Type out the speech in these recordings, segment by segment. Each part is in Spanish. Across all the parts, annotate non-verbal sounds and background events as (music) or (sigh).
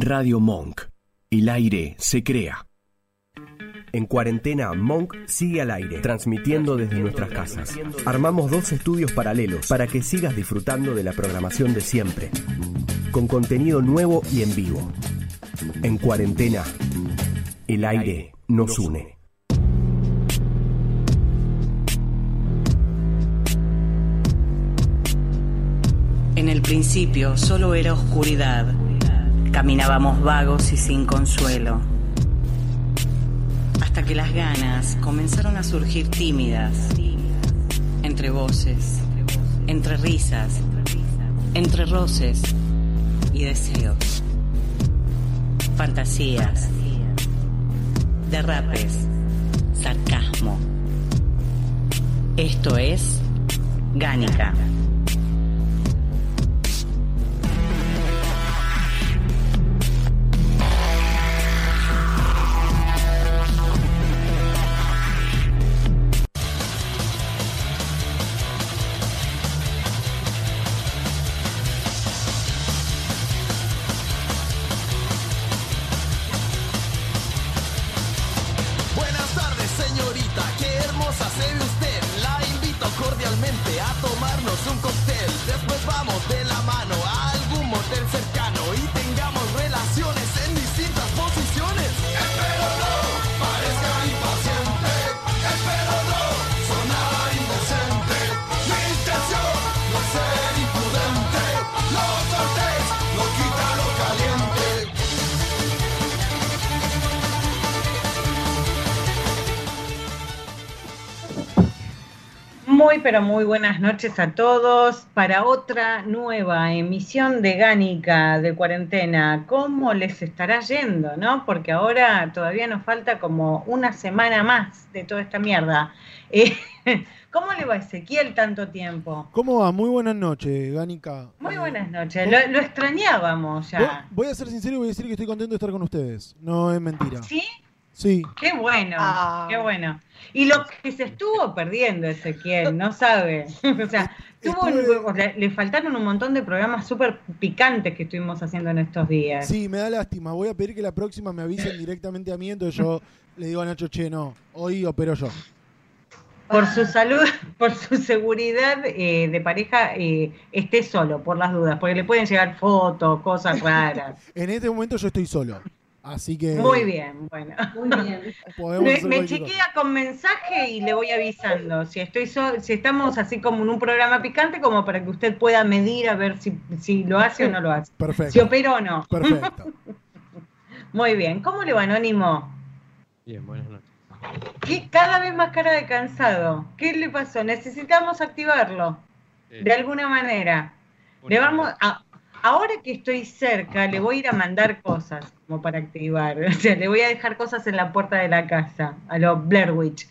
Radio Monk. El aire se crea. En cuarentena, Monk sigue al aire, transmitiendo desde nuestras casas. Armamos dos estudios paralelos para que sigas disfrutando de la programación de siempre, con contenido nuevo y en vivo. En cuarentena, el aire nos une. En el principio solo era oscuridad. Caminábamos vagos y sin consuelo. Hasta que las ganas comenzaron a surgir tímidas. Entre voces, entre risas, entre roces y deseos. Fantasías, derrapes, sarcasmo. Esto es Gánica. Pero muy buenas noches a todos para otra nueva emisión de Gánica de cuarentena. ¿Cómo les estará yendo, no? Porque ahora todavía nos falta como una semana más de toda esta mierda. Eh, (laughs) ¿Cómo le va a Ezequiel tanto tiempo? ¿Cómo va? Muy buenas noches, Gánica. Muy Eh, buenas noches. Lo, lo extrañábamos ya. Voy a ser sincero y voy a decir que estoy contento de estar con ustedes. No es mentira. ¿Sí? Sí. Qué bueno, Ah. qué bueno. Y lo que se estuvo perdiendo Ezequiel, no sabe. (laughs) o sea, tuvo un- le faltaron un montón de programas súper picantes que estuvimos haciendo en estos días. Sí, me da lástima. Voy a pedir que la próxima me avisen directamente a mí, entonces yo le digo a Nacho, che, no, hoy opero yo. Por su salud, (laughs) por su seguridad eh, de pareja, eh, esté solo, por las dudas, porque le pueden llegar fotos, cosas raras. (laughs) En este momento yo estoy solo. Así que Muy bien, bueno. Muy bien. (laughs) Me, chequea con mensaje y le voy avisando. Si estoy so- si estamos así como en un programa picante, como para que usted pueda medir a ver si, si lo hace o no lo hace. cosa. Si Perfecto. opera o no. Perfecto. (laughs) Muy bien. ¿Cómo le va, Anónimo? Bien, buenas noches. ¿Qué- cada vez más cara de cansado. ¿Qué le pasó? Necesitamos activarlo Eh, de alguna manera. Le vamos a- ahora que estoy cerca, le voy a ir a mandar cosas como para activar. (laughs) O sea, le voy a dejar cosas en la puerta de la casa, a los Blair Witch.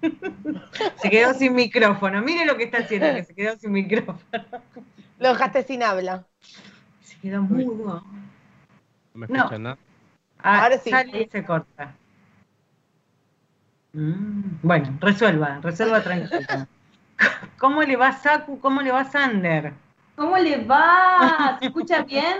(laughs) se quedó sin micrófono. Mire lo que está haciendo, que se quedó sin micrófono. (laughs) Lo dejaste sin habla. Se quedó mudo. ¿No me no. escuchan nada? Ah, Ahora sí. sale y se corta. Mm, Bueno, resuelva, resuelva tranquilo. ¿Cómo le va Saku? ¿Cómo le va Sander? ¿Cómo le va? ¿Se (laughs) escucha bien?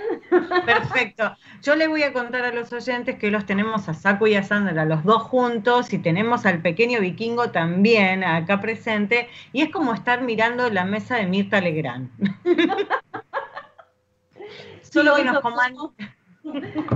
Perfecto. Yo le voy a contar a los oyentes que los tenemos a Saku y a Sandra, los dos juntos, y tenemos al pequeño vikingo también acá presente, y es como estar mirando la mesa de Mirta Legrand. (laughs) Solo que nos coman...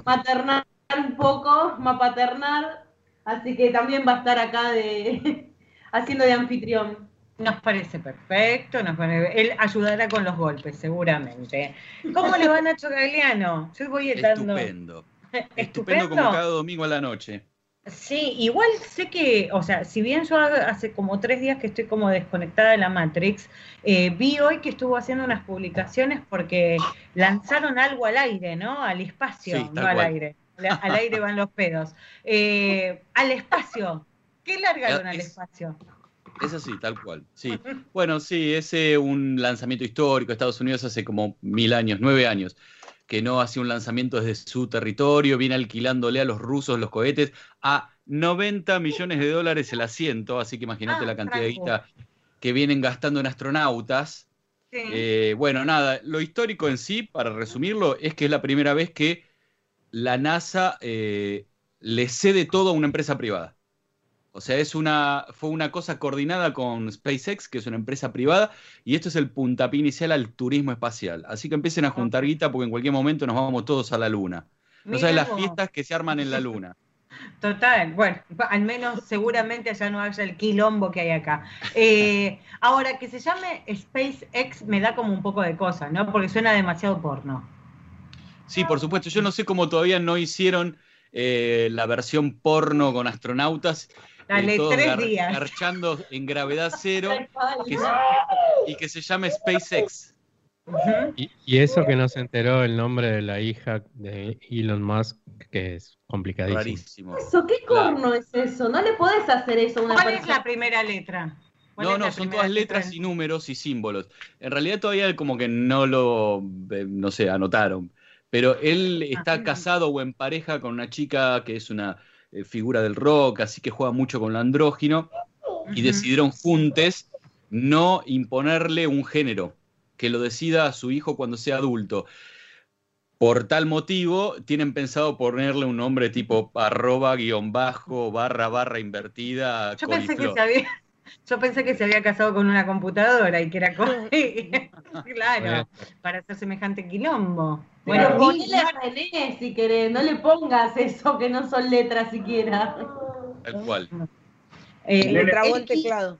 Maternar un poco, mapaternar. Así que también va a estar acá de (laughs) haciendo de anfitrión. Nos parece perfecto, nos pare- él ayudará con los golpes, seguramente. ¿Cómo le va Nacho Gagliano? Yo voy dando... Estupendo. ¿Estupendo? (laughs) Estupendo como cada domingo a la noche. Sí, igual sé que, o sea, si bien yo hace como tres días que estoy como desconectada de la Matrix, eh, vi hoy que estuvo haciendo unas publicaciones porque lanzaron algo al aire, ¿no? Al espacio, Sí, no al cual. aire. (laughs) Al aire van los pedos. Eh, al espacio. ¿Qué largaron al Es- espacio? Es así, tal cual. Sí. Bueno, sí, es eh, un lanzamiento histórico. Estados Unidos hace como mil años, nueve años, que no hace un lanzamiento desde su territorio, viene alquilándole a los rusos los cohetes a 90 millones de dólares el asiento, así que imagínate Ah, la cantidad de guita que vienen gastando en astronautas. Sí. Eh, bueno, nada, lo histórico en sí, para resumirlo, es que es la primera vez que la NASA eh, le cede todo a una empresa privada. O sea, es una, fue una cosa coordinada con SpaceX, que es una empresa privada, y esto es el puntapié inicial al turismo espacial. Así que empiecen a juntar guita porque en cualquier momento nos vamos todos a la Luna. No sabes las fiestas que se arman en la (laughs) Luna. Total, bueno, al menos seguramente allá no haya el quilombo que hay acá. Eh, ahora, que se llame SpaceX me da como un poco de cosas, ¿no? Porque suena demasiado porno. Sí, por supuesto. Yo no sé cómo todavía no hicieron eh, la versión porno con astronautas. Dale, todos tres gar- días. garchando en gravedad cero que se- y que se llame SpaceX. Y, y eso que no se enteró el nombre de la hija de Elon Musk, que es complicadísimo. Rarísimo. Eso, ¿qué corno es eso? No le podés hacer eso a una ¿Cuál es persona. la primera letra? ¿Cuál No, es no, son todas letras letra? y números y símbolos. En realidad todavía como que no lo, eh, no sé, anotaron. Pero él está Ah. casado o en pareja con una chica que es una eh, figura del rock, así que juega mucho con lo andrógino. Y decidieron juntes no imponerle un género, que lo decida a su hijo cuando sea adulto. Por tal motivo, tienen pensado ponerle un nombre tipo arroba, guion bajo, barra, barra invertida, Yo pensé que coliflor. se había, yo pensé que se había casado con una computadora y que era co- (laughs) claro, para hacer semejante quilombo. Pero Bueno, ponele y- a René si querés, no le pongas eso que no son letras siquiera. Tal cual. eh, Le trabó el X, teclado.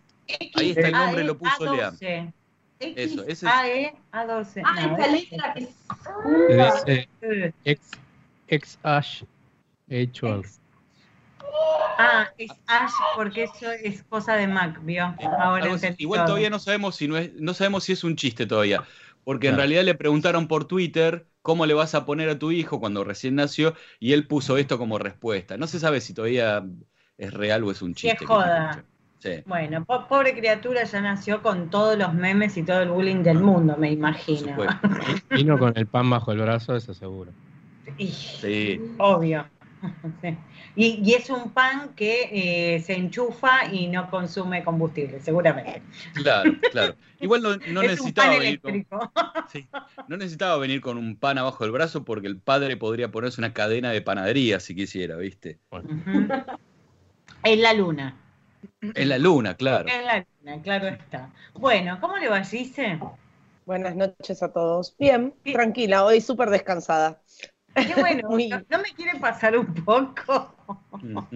Ahí está el nombre, lo puso Lea. A12. Eso, ese es- AE, A12. Ah, No, esa es- letra que es. Eh, X, X Ash H12. Ah, es Ash porque eso es cosa de Mac, ¿vio? Ahora así. entendí Igual todavía no sabemos si no es, no sabemos si es un chiste todavía. Porque en realidad le preguntaron por Twitter cómo le vas a poner a tu hijo cuando recién nació, y él puso esto como respuesta. No se sabe si todavía es real o es un chiste. que joda. Sí. Bueno, po- pobre criatura ya nació con todos los memes y todo el bullying del mundo, me imagino. Vino con el pan bajo el brazo, eso seguro. Sí. obvio. (laughs) Sí. Y, y es un pan que eh, se enchufa y no consume combustible, seguramente. Claro, claro. Igual no, no (laughs) es un pan necesitaba venir con, (laughs) sí, no necesitaba venir con un pan abajo del brazo porque el padre podría ponerse una cadena de panadería si quisiera, ¿viste? En la luna. En la luna, claro. En la luna, claro está. Bueno, ¿cómo le va, Gise? Buenas noches a todos. Bien, tranquila, hoy súper descansada. Qué bueno, (laughs) Muy- ¿no, no me quiere pasar un poco? (laughs)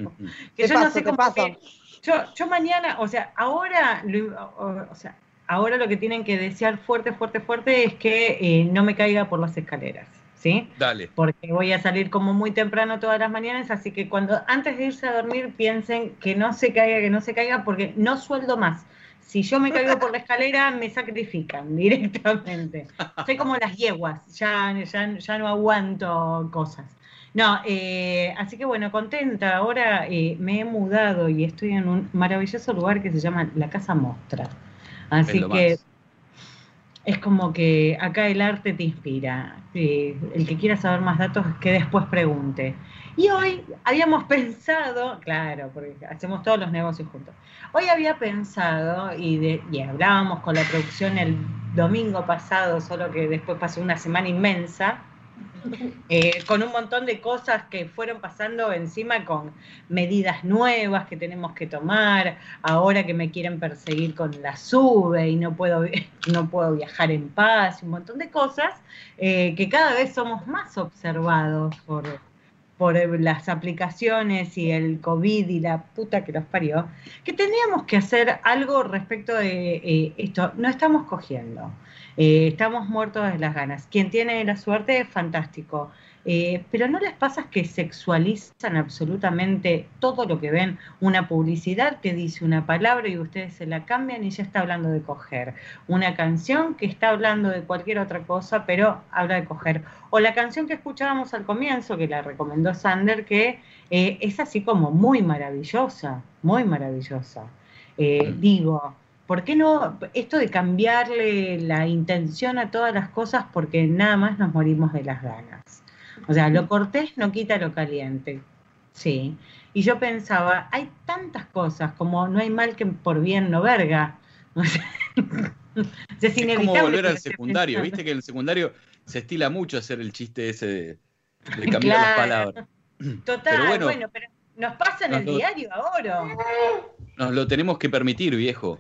Que yo no sé cómo que- yo, yo mañana, o sea, ahora, lo- o, o sea, ahora lo que tienen que desear fuerte, fuerte, fuerte es que eh, no me caiga por las escaleras, ¿sí? Dale. Porque voy a salir como muy temprano todas las mañanas, así que cuando antes de irse a dormir piensen que no se caiga, que no se caiga, porque no sueldo más. Si yo me caigo por la escalera, me sacrifican (laughs) directamente. Soy como las yeguas, ya, ya, ya no aguanto cosas. No, eh, así que bueno, contenta. Ahora eh, me he mudado y estoy en un maravilloso lugar que se llama la Casa Mostra. Así Es que más. es como que acá el arte te inspira. Eh, el que quiera saber más datos, que después pregunte. Y hoy habíamos pensado, claro, porque hacemos todos los negocios juntos. Hoy había pensado, y, hablábamos con la producción el domingo pasado, solo que después pasó una semana inmensa, eh, con un montón de cosas que fueron pasando encima con medidas nuevas que tenemos que tomar, ahora que me quieren perseguir con la sube y no puedo, (laughs) no puedo viajar en paz, un montón de cosas, eh, que cada vez somos más observados por, por las aplicaciones y el COVID y la puta que los parió, que teníamos que hacer algo respecto de eh, esto. No estamos cogiendo. Eh, estamos muertos de las ganas. Quien tiene la suerte fantástico. Eh, pero ¿no les pasa que sexualizan absolutamente todo lo que ven? Una publicidad que dice una palabra y ustedes se la cambian y ya está hablando de coger. Una canción que está hablando de cualquier otra cosa, pero habla de coger. O la canción que escuchábamos al comienzo, que la recomendó Sander, que eh, es así como muy maravillosa, muy maravillosa. Eh, Mm. Digo, ¿por qué no esto de cambiarle la intención a todas las cosas porque nada más nos morimos de las ganas? O sea, lo cortés no quita lo caliente. Sí. Y yo pensaba, hay tantas cosas como no hay mal que por bien no verga. (laughs) O sea, es Es como volver al secundario, pensando. viste que en el secundario se estila mucho hacer el chiste ese de de cambiar Claro. las palabras. Total, Pero bueno, bueno. pero nos pasa en el lo- diario ahora. Nos lo tenemos que permitir, viejo.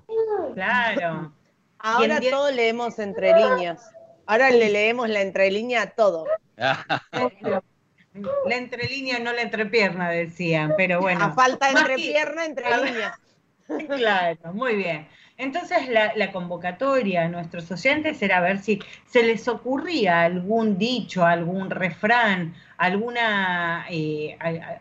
Claro. Ahora ¿Quién- todo leemos entre líneas. Ahora le leemos la entrelínea a todo. La entrelínea, no la entrepierna, decían, pero bueno. A falta de entrepierna, entre líneas. (laughs) Claro, muy bien. Entonces la, convocatoria a nuestros oyentes era ver si se les ocurría algún dicho, algún refrán, alguna, eh,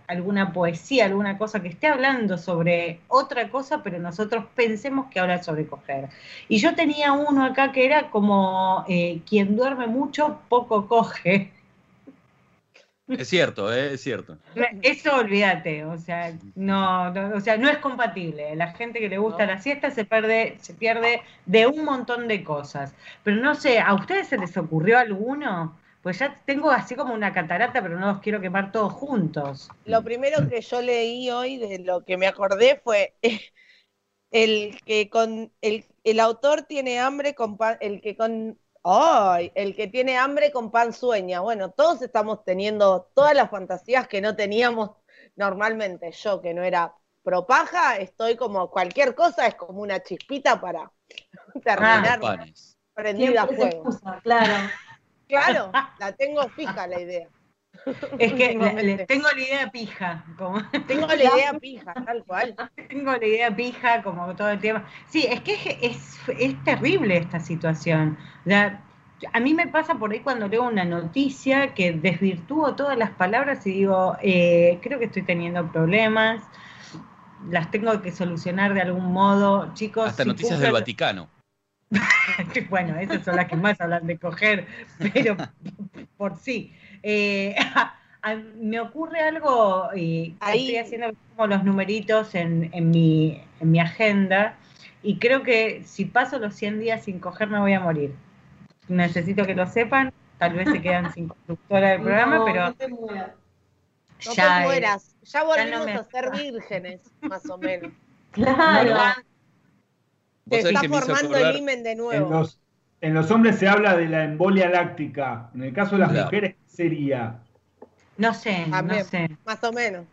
alguna poesía, alguna cosa que esté hablando sobre otra cosa, pero nosotros pensemos que habla sobre coger. Y yo tenía uno acá que era como eh, quien duerme mucho, poco coge. Es cierto, ¿eh? es cierto. (laughs) Eso olvídate, o sea, no, no, o sea, no es compatible. La gente que le gusta la siesta se pierde, se pierde de un montón de cosas. Pero no sé, ¿a ustedes se les ocurrió alguno? Pues ya tengo así como una catarata, pero no los quiero quemar todos juntos. Lo primero que yo leí hoy de lo que me acordé fue (laughs) el que con el, el autor tiene hambre el que con ay, el que tiene hambre con pan sueña. Bueno, todos estamos teniendo todas las fantasías que no teníamos normalmente. Yo que no era propaja, estoy como cualquier cosa es como una chispita para (laughs) terminar panes. prendida a fuego. excusa, claro. Claro, la tengo fija la idea. Es que la- Últimamente. le- tengo la idea pija, como (laughs) Tengo la idea pija, tal cual. tengo la idea pija, como todo el tema. Sí, es que es, es, es terrible esta situación. Sea, a mí me pasa por ahí cuando leo una noticia que desvirtúo todas las palabras y digo, eh, creo que estoy teniendo problemas, las tengo que solucionar de algún modo, chicos. Hasta si noticias del Vaticano. (laughs) bueno, esas son las que más hablan de coger, pero (laughs) por sí. Eh, (laughs) a- me ocurre algo, y Ahí- estoy haciendo como los numeritos en, en, mi, en mi agenda, y creo que si paso los 100 días sin coger me voy a morir. Necesito que lo sepan, tal vez se quedan sin conductora del (laughs) programa, No, pero no te mueras. No ya, te mueras, ya volvimos me- a ser vírgenes, más o menos. (laughs) Claro. Sabés está formando acordar- el himen de En nuevo. los, en los hombres se habla de la embolia láctica. En el caso de las Claro. mujeres, ¿qué sería? no sé, no sé. Más o menos.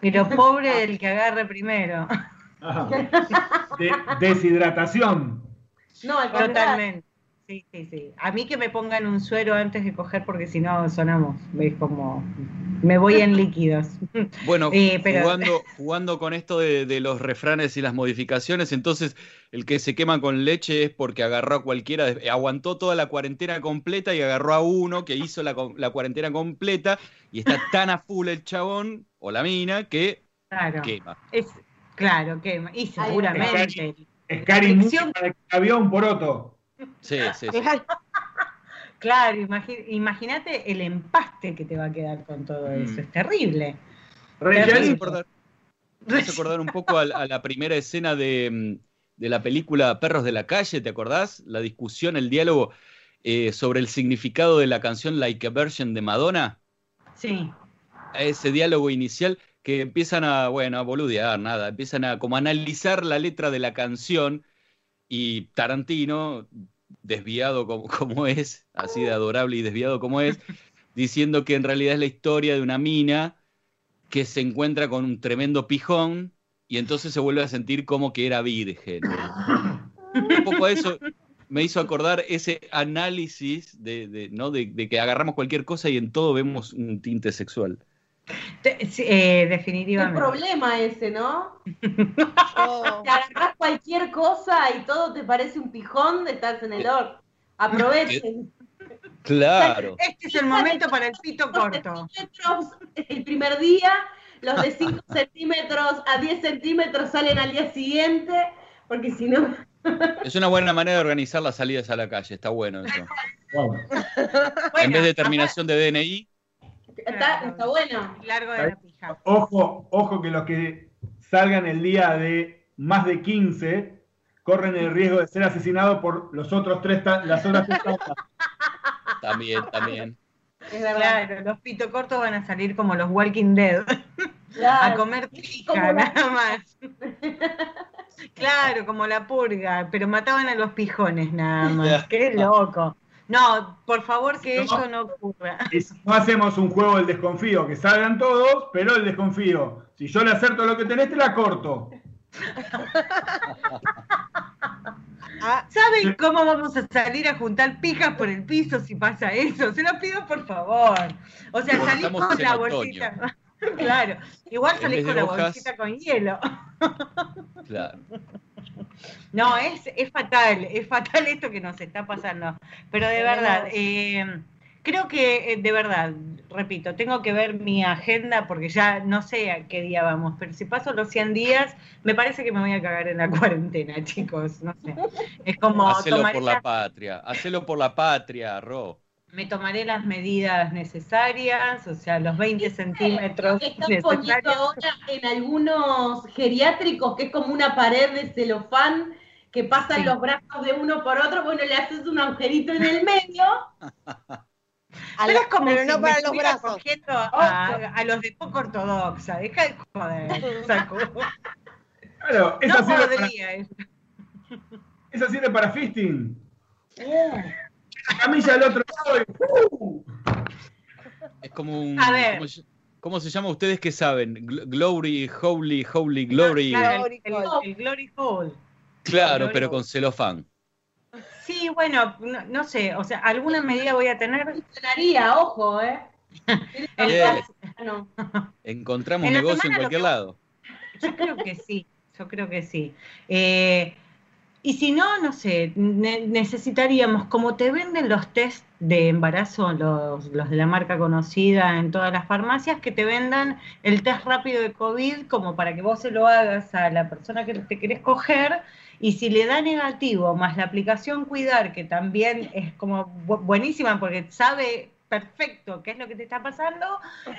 Pero pobre el que agarre primero. Ah, de- deshidratación. No, al contrario. Totalmente. Sí, sí, sí. A mí que me pongan un suero antes de coger porque si no sonamos. ¿Ves? Como me voy en líquidos. (laughs) Bueno, (laughs) Eh, pero- jugando, (laughs) jugando con esto de, de los refranes y las modificaciones, entonces el que se quema con leche es porque agarró a cualquiera, aguantó toda la cuarentena completa y agarró a uno que hizo la, co- la cuarentena completa y está tan a full el chabón o la mina que Claro. quema. Es, claro, que y seguramente. Es cari mucho Ficción. para el avión poroto. Sí, sí, sí. Claro. Imagínate el empaste que te va a quedar con todo Mm. eso. Es terrible. Me hace Rellenito. acordar, me hace acordar un poco a, a la primera escena de, mm, de la película Perros de la Calle, ¿te acordás? La discusión, el diálogo eh, sobre el significado de la canción Like a Virgin de Madonna. Sí. a ese diálogo inicial que empiezan a, bueno, a boludear, nada, empiezan a como analizar la letra de la canción y Tarantino, desviado como, (laughs) como es, así de adorable y desviado como es, diciendo que en realidad es la historia de una mina que se encuentra con un tremendo pijón y entonces se vuelve a sentir como que era virgen. Un poco eso me hizo acordar ese análisis de, de, ¿no? de, de que agarramos cualquier cosa y en todo vemos un tinte sexual. Eh, Qué definitivamente. problema ese, ¿no? (laughs) Yo- Te agarrás cualquier cosa y todo te parece un pijón, estás en el or. Aprovechen. Claro. (laughs) Este es el momento para el pito corto. El primer día, los de 5 (laughs) centímetros a 10 centímetros salen al día siguiente, porque si no. Es una buena manera de organizar las salidas a la calle, está bueno eso. Wow. en vez de terminación de DNI, Está, está bueno. Largo de la pija. Ojo, ojo que los que salgan el día de más de 15 corren el riesgo de ser asesinados por los otros tres, las otras tres tandas. (laughs) también, también. Es verdad. Claro, los pito cortos van a salir como los Walking Dead. (laughs) A comer Como la- nada más. (laughs) Claro, como la purga, pero mataban a los pijones nada más. Qué loco. No, por favor que No. eso no ocurra. Y si no hacemos un juego del desconfío, que salgan todos, pero el desconfío. Si yo le acerto lo que tenés, te la corto. (laughs) ¿Saben cómo vamos a salir a juntar pijas por el piso si pasa eso? Se lo pido por favor. O sea, salís estamos con la otoño. bolsita. (laughs) Claro, igual salís con la bolsita con hielo. (laughs) Claro. No, es, es fatal, es fatal esto que nos está pasando. Pero de verdad, eh, creo que, eh, de verdad, repito, tengo que ver mi agenda porque ya no sé a qué día vamos, pero si paso los 100 días, me parece que me voy a cagar en la (laughs) cuarentena, chicos. No sé. Es como Hacelo por la patria. Hacelo por la patria, Ro. Me tomaré las medidas necesarias, o sea, los 20 centímetros Están poniendo ahora en algunos geriátricos que es como una pared de celofán que pasan Sí. los brazos de uno por otro, bueno, le haces un agujerito en el medio. a Pero es como pero si no me para los brazos. cogiendo a, a los de poco ortodoxa. Deja de joder, (laughs) saco. Claro, esa, No sirve, para, podría. eso. esa sirve para fisting. La camilla del otro lado y ¡uh! Es como un. A ver. ¿cómo, se- cómo se llama ustedes que saben? Gl- Glory, holy, holy, glory. Claro, Glory el, el- el glory hole. Claro, Glory pero con celofán. Sí, bueno, no, no sé, o sea, alguna medida voy a tener. Funcionaría, ojo, ¿eh? (laughs) No. Encontramos En negocio en cualquier que- lado. Yo creo que sí, yo creo que sí. Eh, y si no, no sé, ne- necesitaríamos, como te venden los test de embarazo, los, los de la marca conocida en todas las farmacias, que te vendan el test rápido de COVID como para que vos se lo hagas a la persona que te querés coger. Y si le da negativo, más la aplicación Cuidar, que también es como bu- buenísima porque sabe perfecto qué es lo que te está pasando,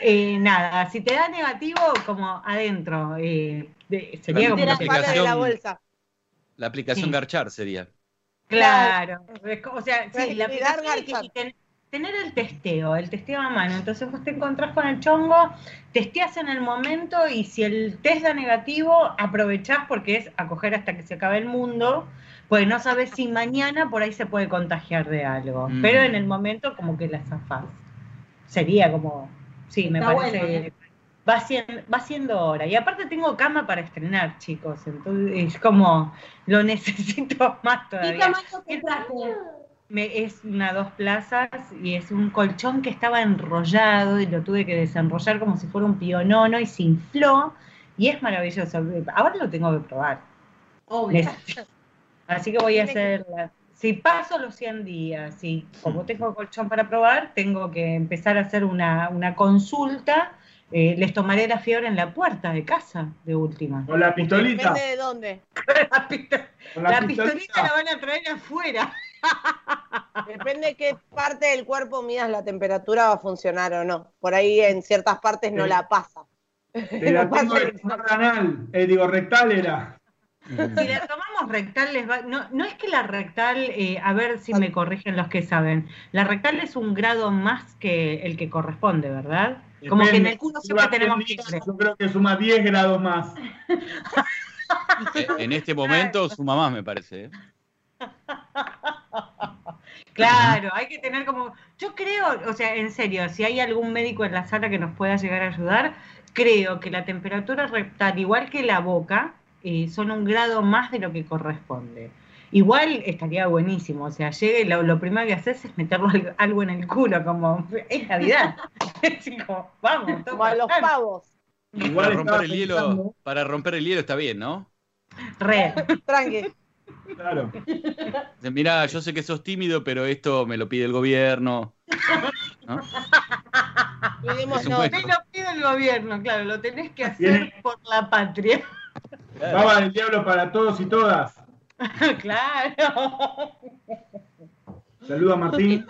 eh, nada, si te da negativo, como adentro, eh, sería como... La pala de la aplicación- bolsa. La aplicación Sí. Garchar sería. Claro, o sea, sí, la aplicación y ten- tener el testeo, el testeo a mano, entonces vos te encontrás con el chongo, testeas en el momento y si el test da negativo, aprovechás porque es acoger hasta que se acabe el mundo, pues no sabes si mañana por ahí se puede contagiar de algo, Mm. pero en el momento como que la zafás. Sería como, sí, me parece... bueno, ¿eh? Va siendo, va siendo hora. Y aparte tengo cama para estrenar, chicos. Entonces es como, lo (laughs) necesito más ¿Qué todavía. compraste? Me- es una dos plazas y es un colchón que estaba enrollado y lo tuve que desenrollar como si fuera un pionono y se infló y es maravilloso. Ahora lo tengo que probar. Obvio. (laughs) Así que voy a hacer, si paso los 100 días y como tengo colchón para probar, tengo que empezar a hacer una, una consulta. Eh, les tomaré la fiebre en la puerta de casa, de última. Con la pistolita. Depende de dónde. La, pisto- Con la pistolita la van a traer afuera. (laughs) Depende de qué parte del cuerpo midas la temperatura va a funcionar o no. Por ahí en ciertas partes no la pasa. Te la (laughs) tengo tomar anal. Eh, digo, rectal era. Si la tomamos rectal, les va, no, no es que la rectal, eh, a ver si me corrigen los que saben, la rectal es un grado más que el que corresponde, ¿verdad? Como que en el culo Si siempre va tenemos prendida, fiebre. Yo creo que suma 10 grados más. (laughs) Eh, En este momento su mamá me parece. ¿eh? (laughs) Claro, hay que tener como, yo creo, o sea, en serio, si hay algún médico en la sala que nos pueda llegar a ayudar, creo que la temperatura rectal, igual que la boca, eh, son un grado más de lo que corresponde. Igual estaría buenísimo, o sea, llegue, lo, lo primero que haces es meterlo al- algo en el culo, como, es Navidad. (laughs) Así como, vamos, Como a los pavos. Igual Para romper el hielo, para romper el hielo está bien, ¿no? re. Tranqui. Claro. Mirá, yo sé que sos tímido, pero esto me lo pide el gobierno. ¿No? Te lo pide el gobierno, claro, lo tenés que hacer Tiene- por la patria. Baba del diablo para todos y todas. (laughs) claro. Saluda Martín.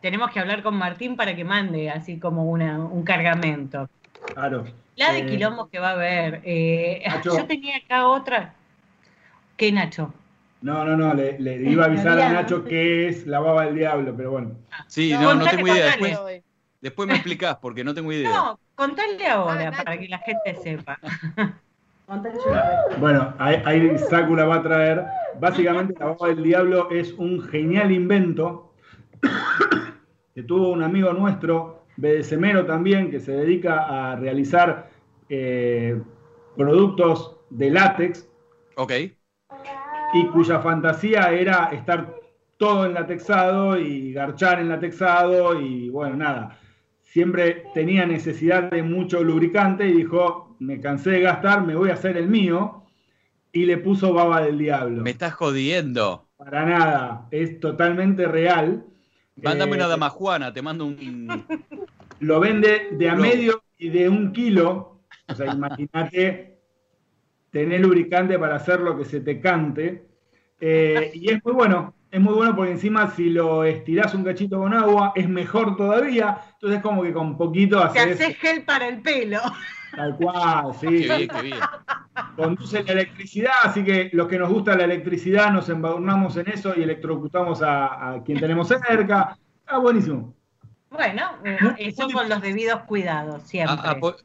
Tenemos que hablar con Martín para que mande así como una, un cargamento. Claro. La de Eh, quilombo que va a haber. eh, yo tenía acá otra. ¿Qué, Nacho? No, no, no, le, le iba a avisar a Nacho que es la baba del diablo, pero bueno. Sí, No, no, tengo idea. Después, después me explicás, porque no tengo idea. No, contale ahora Ah, para que la gente sepa. (laughs) Bueno, ahí, ahí Saku la va a traer. Básicamente, la del diablo es un genial invento que tuvo un amigo nuestro, BDSMero también, que se dedica a realizar eh, productos de látex Ok. y cuya fantasía era estar todo enlatexado y garchar enlatexado y bueno, nada. Siempre tenía necesidad de mucho lubricante y dijo, me cansé de gastar, me voy a hacer el mío. Y le puso baba del diablo. Me estás jodiendo. Para nada, es totalmente real. Mándame Eh, una dama Juana, te mando un. Lo vende de a medio y de un kilo. O sea, imagínate tener lubricante para hacer lo que se te cante. Eh, y es muy bueno, es muy bueno porque encima si lo estirás un cachito con agua es mejor todavía. Entonces como que con poquito Te haces haces gel para el pelo. tal cual, sí. Qué bien, qué bien. Conduce la electricidad, así que los que nos gusta la electricidad nos embadurnamos en eso y electrocutamos a, a quien tenemos cerca. Ah, buenísimo. Bueno, eh, eso con los debidos cuidados, siempre. A- apo-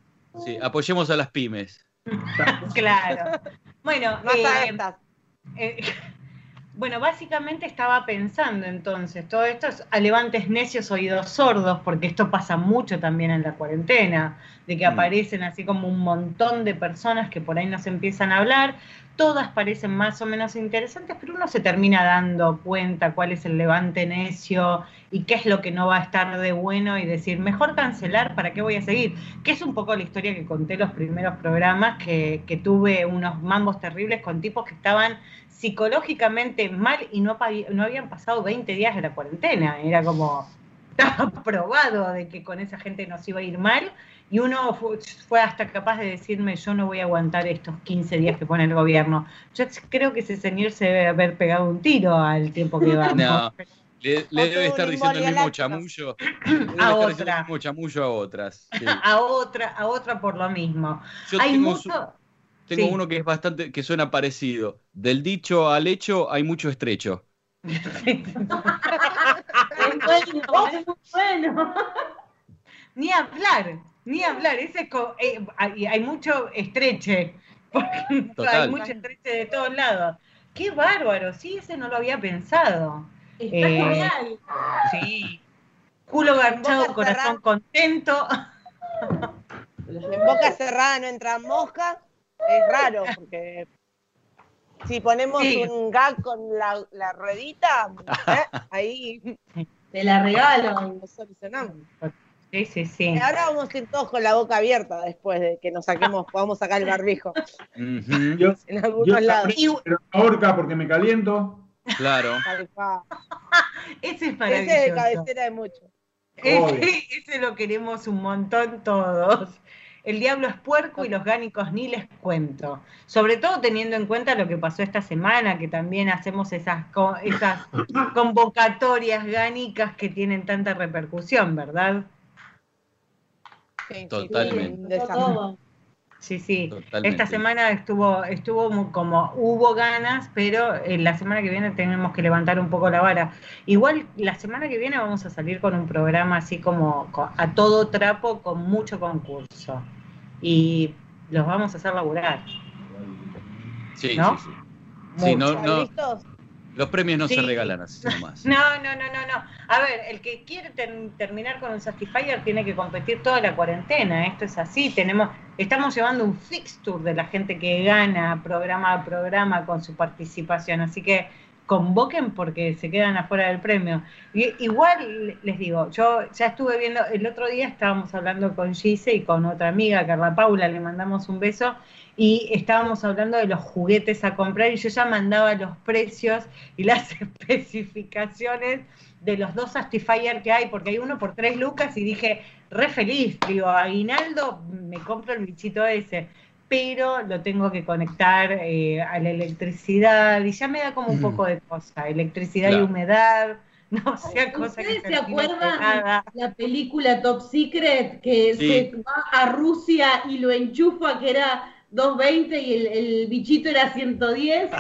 sí, apoyemos a las pymes. (laughs) Claro. Bueno, Más a eh, estas. eh, (laughs) bueno, básicamente estaba pensando entonces, todo esto es a levantes necios, oídos sordos, porque esto pasa mucho también en la cuarentena, de que Mm. aparecen así como un montón de personas que por ahí nos empiezan a hablar, todas parecen más o menos interesantes, pero uno se termina dando cuenta cuál es el levante necio y qué es lo que no va a estar de bueno y decir, mejor cancelar, ¿para qué voy a seguir? Que es un poco la historia que conté los primeros programas, que, que tuve unos mambos terribles con tipos que estaban psicológicamente mal y no, habían pasado 20 días de la cuarentena. Era como, (laughs) estaba probado de que con esa gente nos iba a ir mal y uno fu- fue, hasta capaz de decirme, yo no voy a aguantar estos 15 días que pone el gobierno. Yo creo que ese señor se debe haber pegado un tiro al tiempo que (laughs) va. No. Le, debe estar diciendo el mismo chamullo. (clears throat) Le debe estar diciendo otra. el mismo chamullo a otras. sí. (laughs) A otra, a otra por lo mismo. Yo Hay tengo, mucho... su- tengo sí. uno que es bastante, que suena parecido. Del dicho al hecho hay mucho estrecho. Es (laughs) bueno, es bueno. Ni hablar, ni hablar. Ese co- eh, hay, hay mucho estreche. Porque Total. hay mucho estreche de todos lados. Qué bárbaro, sí, ese no lo había pensado. Está Eh, genial. Sí. Culo garchado, corazón cerrada. contento. En boca cerrada no entran moscas. Es raro porque si ponemos Sí. un gag con la, la ruedita, ¿eh? ahí Te la regalo. lo solucionamos. Sí, sí, sí. Ahora vamos a ir todos con la boca abierta después de que nos saquemos, podamos sacar el barbijo (laughs) Yo, en algunos yo lados. pero ahorca porque me caliento. Claro. (laughs) Ese es Ese es de cabecera de mucho. (laughs) Ese lo queremos un montón todos. El diablo es puerco y los gánicos ni les cuento. Sobre todo teniendo en cuenta lo que pasó esta semana, que también hacemos esas, esas (laughs) convocatorias gánicas que tienen tanta repercusión, ¿verdad? Sí, sí, Totalmente. Todo. Sí, sí. Totalmente. Esta semana estuvo, estuvo como hubo ganas, pero eh, la semana que viene tenemos que levantar un poco la vara. Igual la semana que viene vamos a salir con un programa así como co- a todo trapo, con mucho concurso. Y los vamos a hacer laburar. Sí, ¿No? sí, sí. Sí, no, ¿Están no, listos? Los premios no Sí. se regalan así (laughs) nomás. No, no, no, no, no. A ver, el que quiere ter- terminar con un Satisfyer tiene que competir toda la cuarentena. Esto es así. Tenemos, estamos llevando un fixture de la gente que gana programa a programa con su participación. Así que convoquen porque se quedan afuera del premio. Y, igual les digo, yo ya estuve viendo, el otro día estábamos hablando con Gise y con otra amiga, Carla Paula, le mandamos un beso, y estábamos hablando de los juguetes a comprar y yo ya mandaba los precios y las (laughs) especificaciones de los dos Satisfyer que hay, porque hay uno por tres lucas y dije, re feliz, digo, aguinaldo, me compro el bichito ese, pero lo tengo que conectar eh, a la electricidad y ya me da como un Mm. poco de cosa, electricidad Claro. y humedad, (laughs) no sea cosa que ¿Ustedes se acuerdan pegada. la película Top Secret que Sí. se va a Rusia y lo enchufa que era 220 y el, el bichito era 110? (laughs)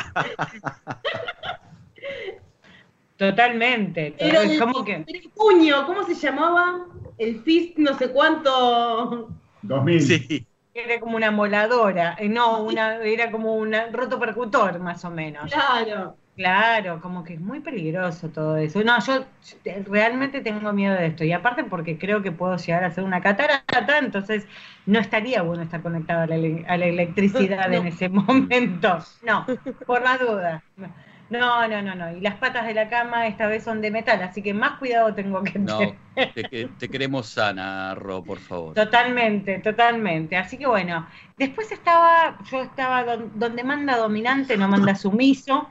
Totalmente, Pero el, como que... el puño, ¿cómo se llamaba? El fist no sé cuánto. 2000. Sí. Era como una moladora, eh, no, una, era como un roto percutor más o menos. Claro. Claro, como que es muy peligroso todo eso. No, yo realmente tengo miedo de esto. Y aparte porque creo que puedo llegar a ser una catarata, entonces no estaría bueno estar conectado a la, ele- a la electricidad (laughs) en ese momento. No, por las dudas. No, no, no, no. Y las patas de la cama esta vez son de metal, así que más cuidado tengo que No, tener. te, te queremos sana, Ro, por favor. Totalmente, totalmente. Así que bueno, después estaba, yo estaba don- donde manda dominante, no manda sumiso.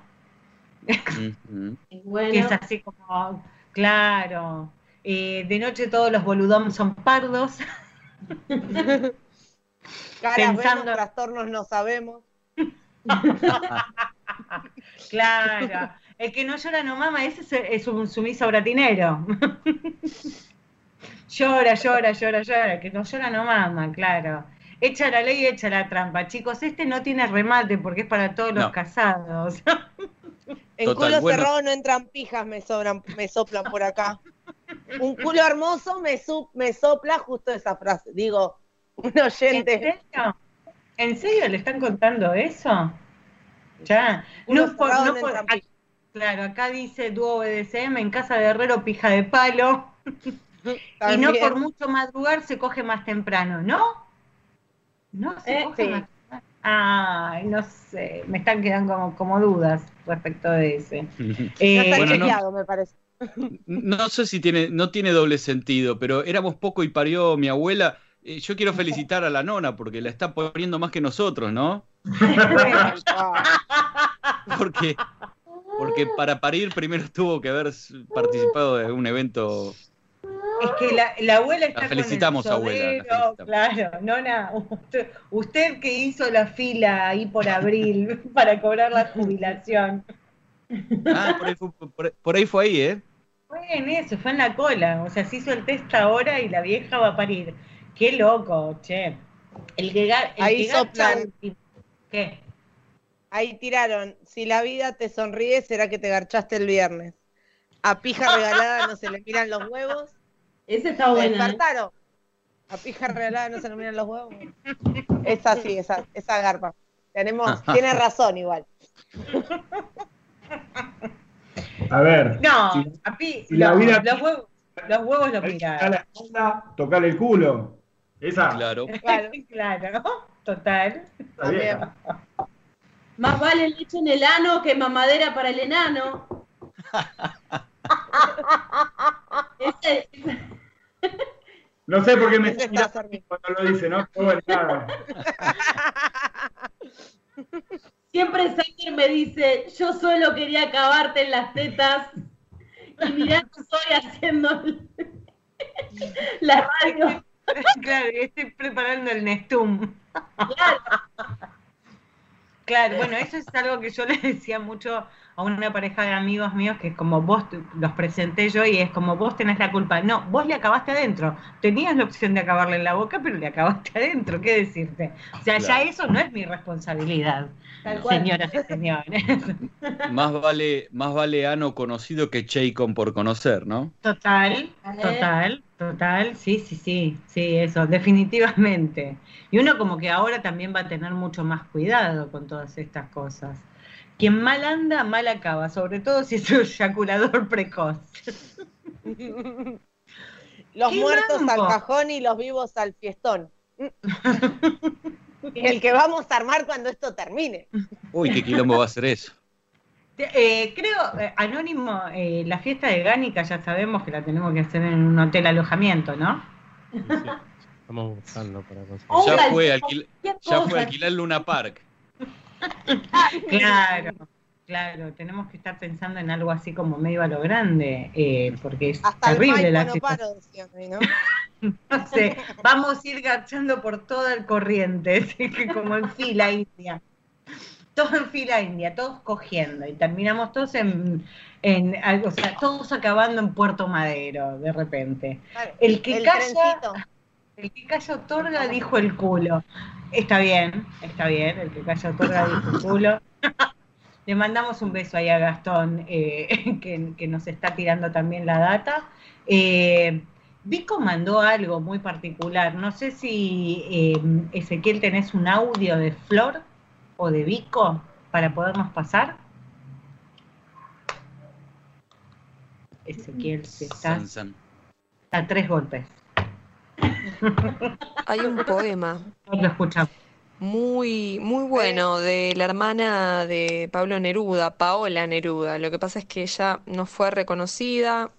Ujú. Bueno, (laughs) que es así como, claro, eh, de noche todos los boludón son pardos, (laughs) Caras Pensando- trastornos no sabemos. (laughs) claro, el que no llora no mama, ese es, un sumiso bratinero. llora, llora, llora, llora, el que no llora no mama, claro. Echa la ley, echa la trampa. Chicos, este no tiene remate porque es para todos los casados. En Total, culo bueno. cerrado no entran pijas, me sobran, me soplan por acá. Un culo hermoso me, su- me sopla justo esa frase. Digo, un ¿En oyente. serio? ¿En serio le están contando eso? Ya, no por, no ac- claro, acá dice dúo BDSM, en casa de Herrero pija de palo, (laughs) y no por mucho madrugar se coge más temprano, ¿no? No se Eh, coge sí. más temprano. Ay, no sé, me están quedando como, como dudas respecto de ese. (laughs) No Eh, está Bueno, no. chequeado, me parece. No sé si tiene, no tiene doble sentido, pero éramos poco y parió mi abuela. Eh, yo quiero felicitar a la nona porque la está poniendo más que nosotros, ¿no? bueno, (laughs) Porque, porque para parir primero tuvo que haber participado de un evento. Es que la, la abuela está La felicitamos, con el abuela, la felicitamos. Claro, Nona, usted, usted que hizo la fila ahí por abril (laughs) para cobrar la jubilación. Ah, por ahí fue, por- por ahí, fue ahí, ¿eh? Fue en eso, fue en la cola. O sea, se hizo el test ahora y la vieja va a parir. Qué loco, che. El que, el Ahí que soplan. ¿Qué? Ahí tiraron. Si la vida te sonríe, será que te garchaste el viernes. A pija regalada no se le miran los huevos. esa está Se buena. ¿eh? despertaron. A pija regalada no se le miran los huevos. Esa sí, esa, esa garpa. Tenemos, tiene razón igual. A ver. No, si- a pi- si la no, vida- los huevos, los huevos la espalda, tocarle el culo. Esa. Claro. Claro. (laughs) claro, total. Más vale leche en el ano que mamadera para el enano. (laughs) Ese- No sé por qué me (laughs) está servido. cuando lo dice, ¿no? Pero bueno, nada. siempre Sander me dice, yo solo quería acabarte en las tetas. Y mirá que estoy haciendo la radio. (laughs) Claro, estoy preparando el Nestum. Claro. Claro, bueno, eso es algo que yo le decía mucho a una pareja de amigos míos, que es como vos, los presenté yo y es como vos tenés la culpa. No, vos le acabaste adentro. Tenías la opción de acabarle en la boca, pero le acabaste (laughs) adentro. ¿Qué decirte? O sea, ya eso no es mi responsabilidad, Tal cual. señoras y señores. (laughs) Más vale, más vale ano conocido que Chaycon por conocer, ¿no? Total, total, total, sí, sí, sí, sí, eso, definitivamente. Y uno como que ahora también va a tener mucho más cuidado con todas estas cosas. Quien mal anda, mal acaba, sobre todo si es un (laughs) eyaculador precoz. Los ¡Qué muertos al cajón y los vivos al fiestón. (laughs) El que vamos a armar cuando esto termine. Uy, qué quilombo va a ser eso. Eh, creo, eh, Anónimo, eh, la fiesta de Gánica ya sabemos que la tenemos que hacer en un hotel alojamiento, ¿no? Sí, sí. Estamos buscando para conseguir. Ya fue, alquil- ya fue alquilar Luna Park. Claro, claro, tenemos que estar pensando en algo así como medio a lo grande, eh, porque es Hasta el terrible la no situación. paro, ¿no? No sé, vamos a ir garchando por toda el corriente, (laughs) así que como en fila india. Todo en fila india, todos cogiendo y terminamos todos en, en o sea, todos acabando en Puerto Madero de repente. Claro, El que el calla, trencito. el que calla otorga dijo el culo. Está bien, está bien, el que calla otorga dijo el culo. (laughs) Le mandamos un beso ahí a Gastón, eh, (laughs) que, que nos está tirando también la data. Eh, Vico mandó algo muy particular. No sé si eh, Ezequiel tenés un audio de Flor o de Vico para podernos pasar. Ezequiel, si San, estás san. a tres golpes. Hay un poema Lo escuchamos. muy, muy bueno de la hermana de Pablo Neruda, Paola Neruda. Lo que pasa es que ella no fue reconocida.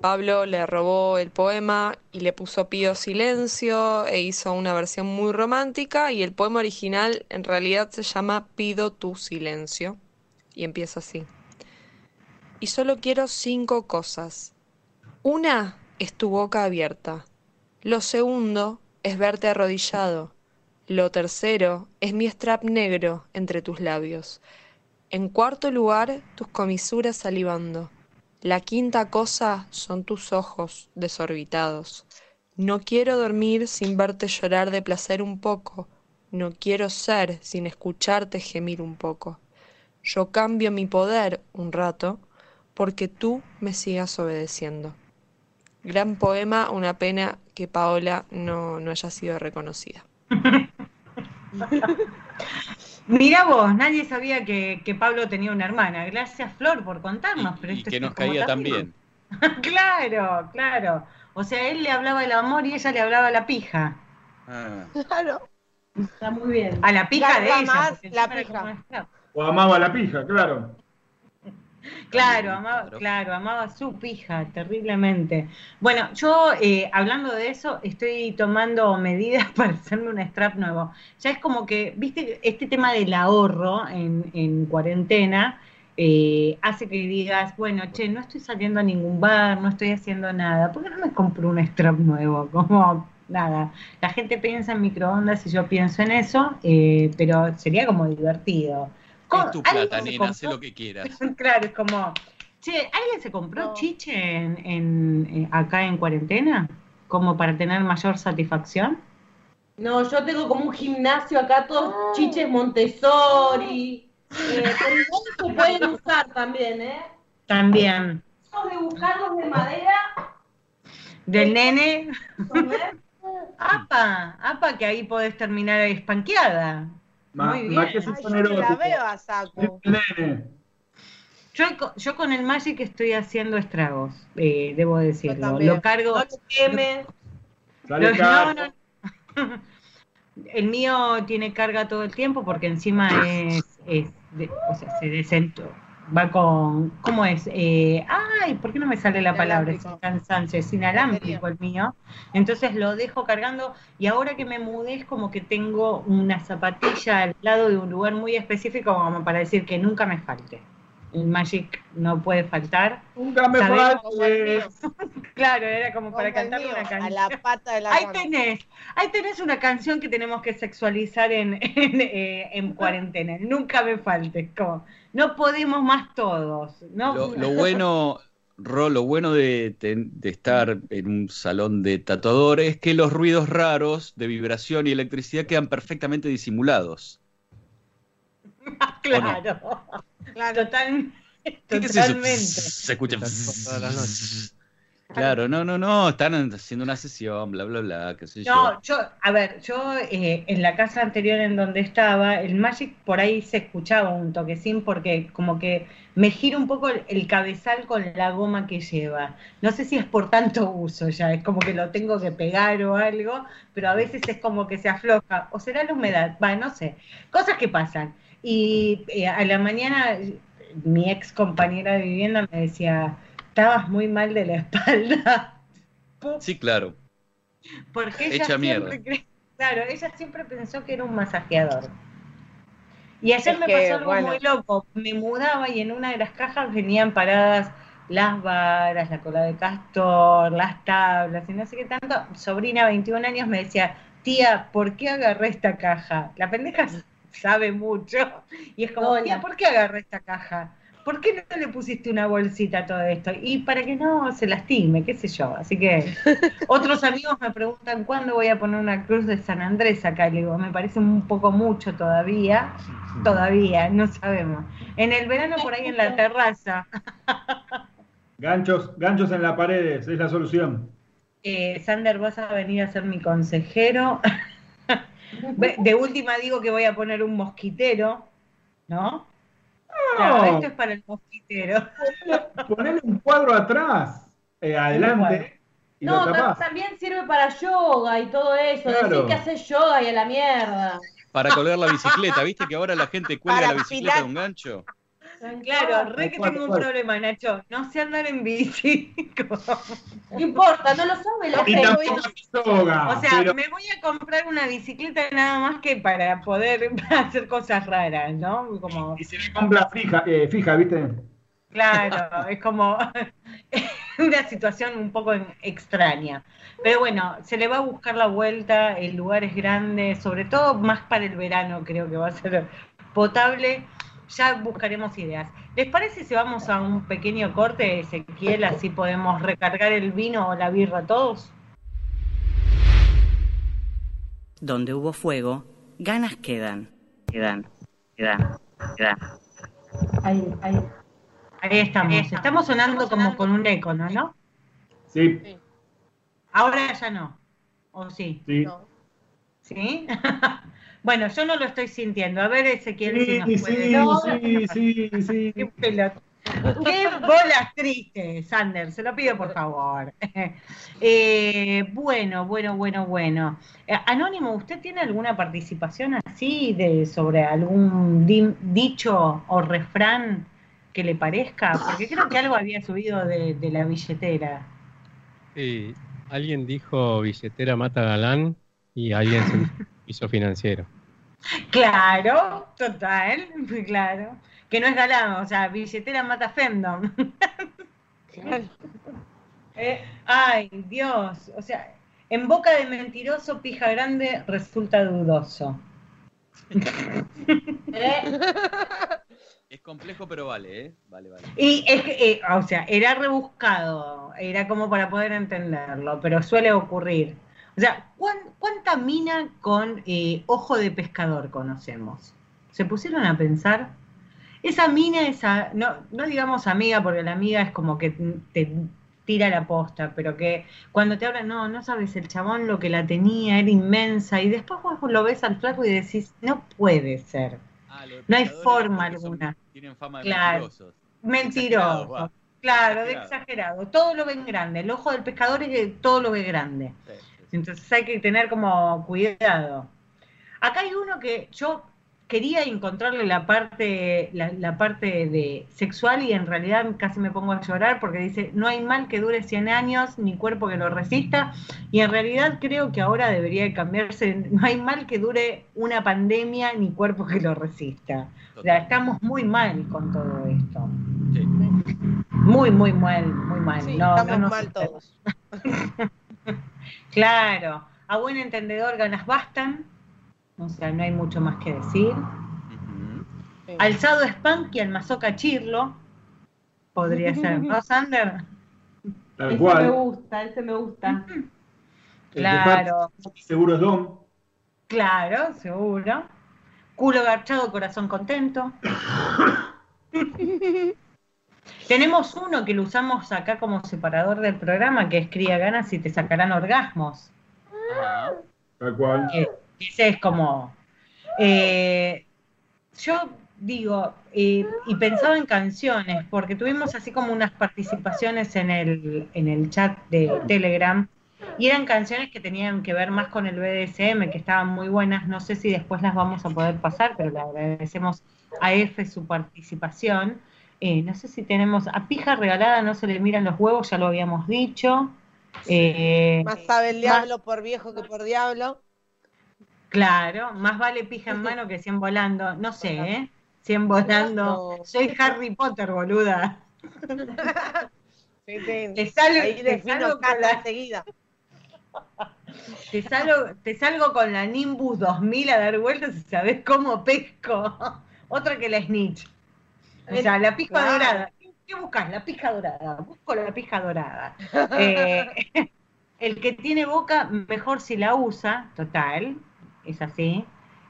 Pablo le robó el poema y le puso Pido Silencio e hizo una versión muy romántica y el poema original en realidad se llama Pido tu silencio y empieza así. Y solo quiero cinco cosas. Una es tu boca abierta. Lo segundo es verte arrodillado. Lo tercero es mi strap negro entre tus labios. En cuarto lugar, tus comisuras salivando. La quinta cosa son tus ojos desorbitados. No quiero dormir sin verte llorar de placer un poco. No quiero ser sin escucharte gemir un poco. Yo cambio mi poder un rato porque tú me sigas obedeciendo. Gran poema, una pena que Paola no, no haya sido reconocida. (laughs) Mira vos, nadie sabía que, que Pablo tenía una hermana. Gracias, Flor, por contarnos. pero Y que nos caía también. (laughs) claro, claro. O sea, él le hablaba el amor y ella le hablaba la pija. Ah. Claro. Está muy bien. A la pija de ella. más la pija. O amaba la pija, claro. Claro, amaba, Claro. amaba su pija terriblemente. Bueno, yo eh, hablando de eso, estoy tomando medidas (laughs) para hacerme un strap nuevo. Ya es como que, viste, este tema del ahorro en, en cuarentena eh, hace que digas, bueno, che, no estoy saliendo a ningún bar, no estoy haciendo nada, ¿por qué no me compro un strap nuevo? (laughs) Como nada, la gente piensa en microondas y yo pienso en eso, eh, pero sería como divertido. Es tu ¿Alguien plata, se nena, haz lo que quieras. (laughs) Claro, es como, che, ¿alguien se compró No. chiche en, en- eh, acá en cuarentena? Como para tener mayor satisfacción. No, yo tengo como un gimnasio acá, todos chiches Montessori. (laughs) Eh, pero se pueden usar también, ¿eh? También. Esos de buscarlos de madera, Del nene. ¿no ves? (laughs) Apa, apa, que ahí podés terminar espanqueada. Ma- Muy bien. Ay, yo no la eróticos. veo a Saku. Nene. Yo, co- yo con el Magic estoy haciendo estragos, eh, debo decirlo. Lo cargo. No lo quemes. Sale Lo- caro. no, no. (laughs) El mío tiene carga todo el tiempo porque encima es, es de- o sea, se desentó. Va con, ¿cómo es? Eh, ay, ¿por qué no me sale la palabra? Es cansancio, es inalámbrico el mío. Entonces lo dejo cargando y ahora que me mudé es como que tengo una zapatilla al lado de un lugar muy específico como para decir que nunca me falte. El Magic no puede faltar. Nunca me falte. (laughs) Claro, era como para cantar mío, una a canción. la pata de la Ahí mano. tenés, ahí tenés una canción que tenemos que sexualizar en, (laughs) en, eh, en cuarentena. Nunca me faltes, como, no podemos más todos. ¿no? Lo, lo bueno, Ro, lo bueno de, estar en un salón de tatuadores es que los ruidos raros de vibración y electricidad quedan perfectamente disimulados. (laughs) claro, Claro. total, ¿Qué es eso? totalmente. Se escucha. Todas las noches. Claro, no, no, no, están haciendo una sesión, bla, bla, bla, qué sé yo. No, yo, a ver, yo eh, en la casa anterior en donde estaba, el Magic por ahí se escuchaba un toquecín porque como que me gira un poco el, el cabezal con la goma que lleva. No sé si es por tanto uso ya, es como que lo tengo que pegar o algo, pero a veces es como que se afloja, o será la humedad, va, no sé, cosas que pasan. Y eh, a la mañana mi ex compañera de vivienda me decía, estabas muy mal de la (laughs) espalda. Sí, claro. Porque ella Hecha siempre mierda. cre- claro, ella siempre pensó que era un masajeador. Y ayer Es me que, pasó algo bueno. muy loco. Me mudaba y en una de las cajas venían paradas las varas, la cola de castor, las tablas y no sé qué tanto. Sobrina, 21 años, me decía, tía, ¿por qué agarré esta caja? La pendeja (laughs) sabe mucho. Y es como, tía, ¿por qué agarré esta caja? ¿Por qué no le pusiste una bolsita a todo esto? Y para que no se lastime, qué sé yo. Así que (laughs) otros amigos me preguntan cuándo voy a poner una cruz de San Andrés acá. Y le digo, me parece un poco mucho todavía. Todavía, no sabemos. En el verano por ahí en la terraza. (laughs) Ganchos, ganchos en las paredes, es la solución. Eh, Sander, vas a venir a ser mi consejero. (laughs) De última digo que voy a poner un mosquitero, ¿no? Claro, No. esto es para el mosquitero. (laughs) Ponele un cuadro atrás, eh, adelante, y No, lo ta- tapás. también sirve para yoga y todo eso. Claro. Decir que haces yoga y a la mierda. Para colgar la bicicleta, ¿viste que ahora la gente cuelga Para la bicicleta de un gancho? Claro, re que tengo un problema, Nacho. No sé andar en bici. No importa, no lo sabe la Y gente. O sea, pero me voy a comprar una bicicleta nada más que para poder (laughs) hacer cosas raras, ¿no? Como, y se le compra fija, eh, fija, ¿viste? claro, es como (laughs) una situación un poco extraña. Pero bueno, se le va a buscar la vuelta, el lugar es grande, sobre todo más para el verano creo que va a ser potable. Ya buscaremos ideas. ¿Les parece si vamos a un pequeño corte, Ezequiel? Así podemos recargar el vino o la birra todos. Donde hubo fuego, ganas quedan. Quedan, quedan, quedan. Ahí, ahí. Ahí estamos. Estamos sonando como con un eco, ¿no? ¿no? Sí, Ahora ya no. ¿O sí? sí. No. ¿Sí? (laughs) bueno, yo no lo estoy sintiendo. A ver, Ezequiel, si Sí, nos sí, puede... sí, No, sí, sí, sí. Qué. Qué bolas tristes, Sander, se lo pido por favor. (laughs) Eh, bueno, bueno, bueno, bueno. Eh, Anónimo, ¿usted tiene alguna participación así de sobre algún di- dicho o refrán que le parezca? Porque creo que algo había subido de, de la billetera. Sí, alguien dijo billetera mata galán y alguien se hizo financiero. Claro, total, claro. Que no es galán, o sea, billetera mata fandom. Claro. (laughs) Eh, ay, Dios, o sea, en boca de mentiroso, pija grande resulta dudoso. ¿Eh? Es complejo, pero vale, ¿eh? Vale, vale. Y es que, eh, o sea, era rebuscado, era como para poder entenderlo, pero suele ocurrir. O sea, ¿cuán- ¿cuánta mina con eh, ojo de pescador conocemos? ¿Se pusieron a pensar? Esa mina, esa, no, no digamos amiga, porque la amiga es como que te tira la posta, pero que cuando te hablan, no, no sabes, el chabón lo que la tenía era inmensa, y después vos lo ves al flaco y decís, no puede ser, Ah, no hay forma son- alguna. Tienen fama de Claro. mentirosos. Mentiroso. Claro, de Exagerado. exagerado. Todo lo ven grande. El ojo del pescador es que todo lo ve grande. Sí. Entonces hay que tener como cuidado. Acá hay uno que yo quería encontrarle la parte, la, la parte de sexual y en realidad casi me pongo a llorar porque dice, no hay mal que dure 100 años ni cuerpo que lo resista y en realidad creo que ahora debería de cambiarse, no hay mal que dure una pandemia ni cuerpo que lo resista. O sea, estamos muy mal con todo esto. Sí. Muy, muy mal, muy mal. Sí, No, estamos no nos- mal todos. (laughs) Claro, a buen entendedor ganas bastan, o sea, no hay mucho más que decir. Alzado Spanky al mazoca Chirlo, podría ser, (laughs) ¿no, Sander? Tal Ese me gusta, ese me gusta. Claro, Seguro es Dom. claro, seguro. Culo garchado, corazón contento. (laughs) Tenemos uno que lo usamos acá como separador del programa, que es cría ganas y te sacarán orgasmos. Ajá. Tal cual. que ese es como eh, yo digo eh, y pensaba en canciones porque tuvimos así como unas participaciones en el en el chat de Telegram y eran canciones que tenían que ver más con el BDSM que estaban muy buenas no sé si después las vamos a poder pasar pero le agradecemos a F su participación Eh, no sé si tenemos a pija regalada no se le miran los huevos ya lo habíamos dicho Eh, Más sabe el diablo por viejo que por diablo. Claro, más vale pija en mano que 100 volando. No sé, ¿eh? 100 volando. Soy Harry Potter, boluda. Sí, sí. Te salgo, Ahí te salgo con la, enseguida. te, salgo, te salgo con la Nimbus 2000 a dar vueltas y sabes cómo pesco. Otra que la Snitch. O sea, la pija Claro. dorada. ¿Qué- ¿Qué buscas? La pija dorada. Busco la pija dorada. (laughs) Eh, (laughs) el que tiene boca, mejor si la usa, total, es así.